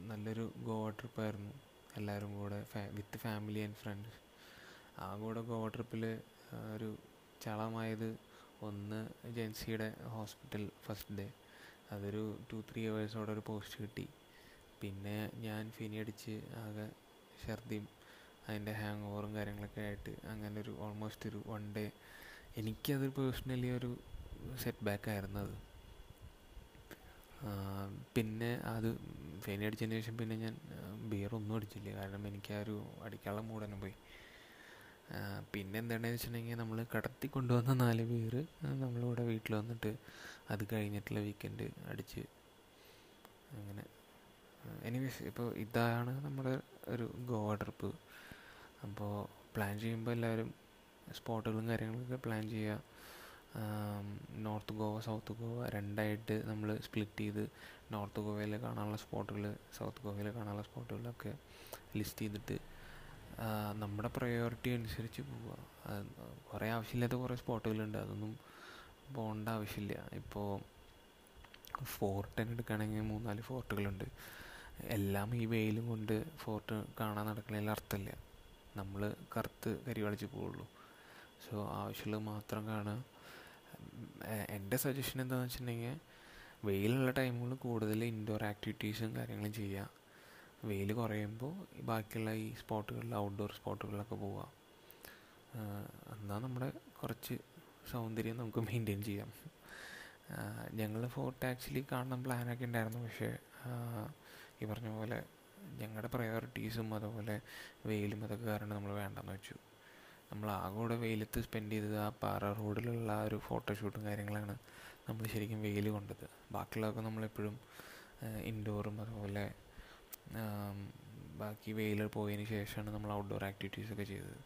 നല്ലൊരു ഗോവ ട്രിപ്പായിരുന്നു എല്ലാവരും കൂടെ വിത്ത് ഫാമിലി ആൻഡ് ഫ്രണ്ട്സ് ആ കൂടെ ഗോവ ട്രിപ്പിൽ ഒരു ചളമായത് ഒന്ന് ജെൻസിയുടെ ഹോസ്പിറ്റൽ ഫസ്റ്റ് ഡേ. അതൊരു ടു ത്രീ അവേഴ്സോടെ ഒരു പോസ്റ്റ് കിട്ടി. പിന്നെ ഞാൻ ഫിനി അടിച്ച് ആകെ ഛർദിയും അതിന്റെ ഹാങ് ഓവറും കാര്യങ്ങളൊക്കെ ആയിട്ട് അങ്ങനെ ഒരു ഓൾമോസ്റ്റ് ഒരു വൺ ഡേ. എനിക്കത് പേഴ്സണലി ഒരു സെറ്റ് ബാക്ക് ആയിരുന്നു പിന്നെ അത് ഫെയിൻ അടിച്ചതിന് ശേഷം പിന്നെ ഞാൻ ബിയർ ഒന്നും അടിച്ചില്ല. കാരണം എനിക്ക് ആ ഒരു അടിക്കാനുള്ള മൂടന്നെ പോയി. പിന്നെ എന്താണെന്ന് വെച്ചിട്ടുണ്ടെങ്കിൽ നമ്മൾ കടത്തി കൊണ്ടുവന്ന നാല് പേര് നമ്മളിവിടെ വീട്ടിൽ വന്നിട്ട് അത് കഴിഞ്ഞിട്ടുള്ള വീക്കെൻഡ് അടിച്ച് അങ്ങനെ. എനിവേസ് ഇപ്പോൾ ഇതാണ് നമ്മുടെ ഒരു ഗോവ ട്രിപ്പ് അപ്പോൾ പ്ലാൻ ചെയ്യുമ്പോൾ എല്ലാവരും സ്പോട്ടുകളും കാര്യങ്ങളൊക്കെ പ്ലാൻ ചെയ്യുക. നോർത്ത് ഗോവ സൗത്ത് ഗോവ രണ്ടായിട്ട് നമ്മൾ സ്പ്ലിറ്റ് ചെയ്ത് നോർത്ത് ഗോവയിൽ കാണാനുള്ള സ്പോട്ടുകൾ സൗത്ത് ഗോവയിൽ കാണാനുള്ള സ്പോട്ടുകളൊക്കെ ലിസ്റ്റ് ചെയ്തിട്ട് നമ്മുടെ പ്രയോറിറ്റി അനുസരിച്ച് പോവുക കുറേ ആവശ്യമില്ലാത്ത കുറേ സ്പോട്ടുകളുണ്ട്. അതൊന്നും പോകേണ്ട ആവശ്യമില്ല. ഇപ്പോൾ ഫോർട്ട് എടുക്കുകയാണെങ്കിൽ മൂന്നാൽ ഫോർട്ടുകളുണ്ട്. എല്ലാം ഈ വെയിലും കൊണ്ട് ഫോർട്ട് കാണാൻ നടക്കണതിൽ അർത്ഥമില്ല നമ്മൾ കറുത്ത് കരിവളിച്ച് പോവുള്ളൂ. സോ ആവശ്യമുള്ളത് മാത്രം കാണുക. എന്റെ സജഷൻ എന്താണെന്ന് വെച്ചിട്ടുണ്ടെങ്കിൽ വെയിലുള്ള ടൈമുകളിൽ കൂടുതൽ ഇൻഡോർ ആക്ടിവിറ്റീസും കാര്യങ്ങളും ചെയ്യുക. വെയിൽ കുറയുമ്പോൾ ബാക്കിയുള്ള ഈ സ്പോട്ടുകളിൽ ഔട്ട്ഡോർ സ്പോട്ടുകളിലൊക്കെ പോവുക എന്നാൽ നമ്മുടെ കുറച്ച് സൗന്ദര്യം നമുക്ക് മെയിന്റെയിൻ ചെയ്യാം. ഞങ്ങൾ ഫോർട്ട് ആക്ച്വലി കാണാൻ പ്ലാനൊക്കെ ഉണ്ടായിരുന്നു. പക്ഷേ ഈ പറഞ്ഞ പോലെ ഞങ്ങളുടെ പ്രയോറിറ്റീസും അതുപോലെ വെയിലും അതൊക്കെ കാരണം നമ്മൾ വേണ്ടെന്ന് വെച്ചു. നമ്മൾ ആകെ കൂടെ വെയിലത്ത് സ്പെൻഡ് ചെയ്തത് ആ പാറ റോഡിലുള്ള ആ ഒരു ഫോട്ടോഷൂട്ടും കാര്യങ്ങളാണ് നമ്മൾ ശരിക്കും വെയിൽ കൊണ്ടത്. ബാക്കിയുള്ളതൊക്കെ നമ്മളെപ്പോഴും ഇൻഡോറും അതുപോലെ ബാക്കി വെയിൽ പോയതിന് ശേഷമാണ് നമ്മൾ ഔട്ട്ഡോർ ആക്ടിവിറ്റീസൊക്കെ ചെയ്തത്.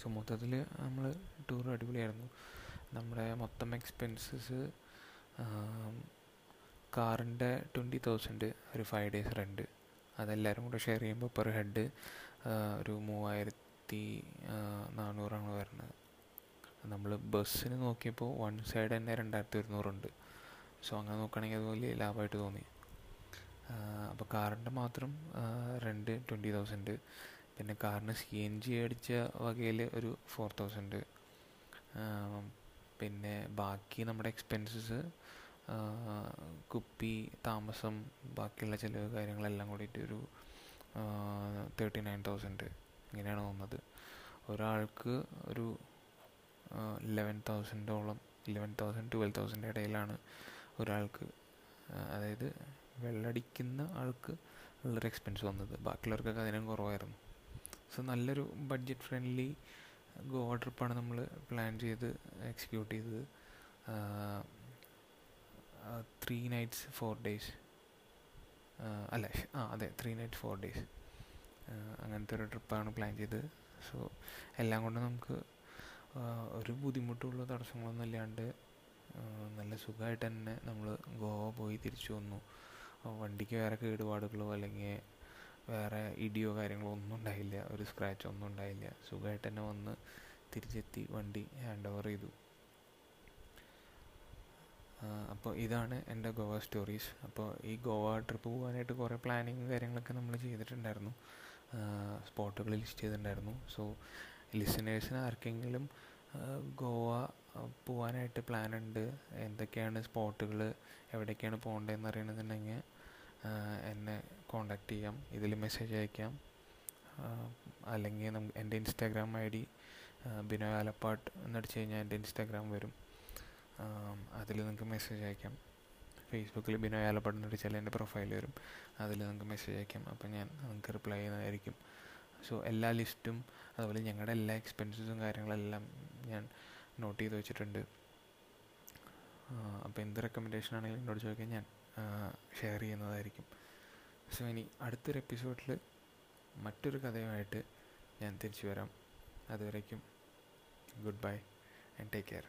സോ മൊത്തത്തിൽ നമ്മൾ ടൂർ അടിപൊളിയായിരുന്നു. നമ്മുടെ മൊത്തം എക്സ്പെൻസസ് കാറിന്റെ ട്വന്റി തൗസൻഡ് ഒരു ഫൈവ് ഡേയ്സ് റെന്റ് അതെല്ലാവരും കൂടെ ഷെയർ ചെയ്യുമ്പോൾ പെർ ഹെഡ് ഒരു മൂവായിരത്തി നാനൂറാണ് വരുന്നത്. നമ്മൾ ബസ്സിന് നോക്കിയപ്പോൾ വൺ സൈഡ് തന്നെ രണ്ടായിരത്തി ഒരുന്നൂറുണ്ട്. സോ അങ്ങനെ നോക്കുകയാണെങ്കിൽ അത് വലിയ ലാഭമായിട്ട് തോന്നി. അപ്പോൾ കാറിന്റെ മാത്രം റെന്റ് ട്വന്റി തൗസൻഡ് പിന്നെ കാറിന് സി എൻ ജി അടിച്ച വകയിൽ ഒരു ഫോർ തൗസൻഡ് പിന്നെ ബാക്കി നമ്മുടെ എക്സ്പെൻസസ് കുപ്പി താമസം ബാക്കിയുള്ള ചിലവ് കാര്യങ്ങളെല്ലാം കൂടിയിട്ട് ഒരു തേർട്ടി നയൻ തൗസൻഡ് ഇങ്ങനെയാണ് തോന്നുന്നത്. ഒരാൾക്ക് ഒരു ഇലവൻ തൗസൻഡോളം ഇലവൻ തൗസൻഡ് ട്വൽവ് തൗസൻഡ് ഇടയിലാണ് ഒരാൾക്ക് അതായത് വെള്ളടിക്കുന്ന ആൾക്ക് ഉള്ളൊരു എക്സ്പെൻസ് വന്നത്. ബാക്കിയുള്ളവർക്കൊക്കെ അതിനും കുറവായിരുന്നു. സോ നല്ലൊരു ബഡ്ജറ്റ് ഫ്രണ്ട്ലി ഗോവ ട്രിപ്പാണ് നമ്മൾ പ്ലാൻ ചെയ്ത് എക്സിക്യൂട്ട് ചെയ്തത്. ത്രീ നൈറ്റ്സ് ഫോർ ഡേയ്സ് അല്ല ആ അതെ ത്രീ നൈറ്റ് ഫോർ ഡേയ്സ് അങ്ങനത്തെ ഒരു ട്രിപ്പാണ് പ്ലാൻ ചെയ്തത്. സോ എല്ലാം കൊണ്ടും നമുക്ക് ഒരു ബുദ്ധിമുട്ടുള്ള തടസ്സങ്ങളൊന്നും ഇല്ലാണ്ട് നല്ല സുഖമായിട്ട് തന്നെ നമ്മൾ ഗോവ പോയി തിരിച്ചു വന്നു. വണ്ടിക്ക് വേറെ കേടുപാടുകളോ അല്ലെങ്കിൽ വേറെ ഇടിയോ കാര്യങ്ങളോ ഒന്നും ഉണ്ടായില്ല. ഒരു സ്ക്രാച്ചോ ഒന്നും ഉണ്ടായില്ല. സുഖമായിട്ട് തന്നെ വന്ന് തിരിച്ചെത്തി വണ്ടി ഹാൻഡ് ഓവർ ചെയ്തു. അപ്പോൾ ഇതാണ് എന്റെ ഗോവ സ്റ്റോറീസ് അപ്പോൾ ഈ ഗോവ ട്രിപ്പ് പോകാനായിട്ട് കുറേ പ്ലാനിങ് കാര്യങ്ങളൊക്കെ നമ്മൾ ചെയ്തിട്ടുണ്ടായിരുന്നു. സ്പോട്ടുകൾ ലിസ്റ്റ് ചെയ്തിട്ടുണ്ടായിരുന്നു. സോ ലിസണേഴ്സിന് ആർക്കെങ്കിലും ഗോവ പോകാനായിട്ട് പ്ലാനുണ്ട് എന്തൊക്കെയാണ് സ്പോട്ടുകൾ എവിടേക്കാണ് പോകേണ്ടതെന്ന് അറിയണമെന്നുണ്ടെങ്കിൽ എന്നെ കോണ്ടാക്റ്റ് ചെയ്യാം ഇതിൽ മെസ്സേജ് അയക്കാം. അല്ലെങ്കിൽ നമുക്ക് എന്റെ Instagram I D Binoy Alappatt എന്നടിച്ച് കഴിഞ്ഞാൽ എന്റെ ഇൻസ്റ്റാഗ്രാം വരും. അതിൽ നിങ്ങൾക്ക് മെസ്സേജ് അയക്കാം. ഫേസ്ബുക്കിൽ ബിനോയ് ആലപ്പാട്ട് എന്നടിച്ചാൽ എന്റെ പ്രൊഫൈൽ വരും. അതിൽ നിങ്ങൾക്ക് മെസ്സേജ് അയക്കാം. അപ്പോൾ ഞാൻ നിങ്ങൾക്ക് റിപ്ലൈ ചെയ്യുന്നതായിരിക്കും. സോ എല്ലാ ലിസ്റ്റും അതുപോലെ ഞങ്ങളുടെ എല്ലാ എക്സ്പെൻസസും കാര്യങ്ങളെല്ലാം ഞാൻ നോട്ട് ചെയ്ത് വെച്ചിട്ടുണ്ട്. അപ്പോൾ എന്ത് റെക്കമെൻഡേഷൻ ആണെങ്കിലും എന്നോട് ചോദിക്കാൻ ഞാൻ ഷെയർ ചെയ്യുന്നതായിരിക്കും. സോ ഇനി അടുത്തൊരു എപ്പിസോഡിൽ മറ്റൊരു കഥയുമായിട്ട് ഞാൻ തിരിച്ചു വരാം. അതുവരേക്കും good bye and take care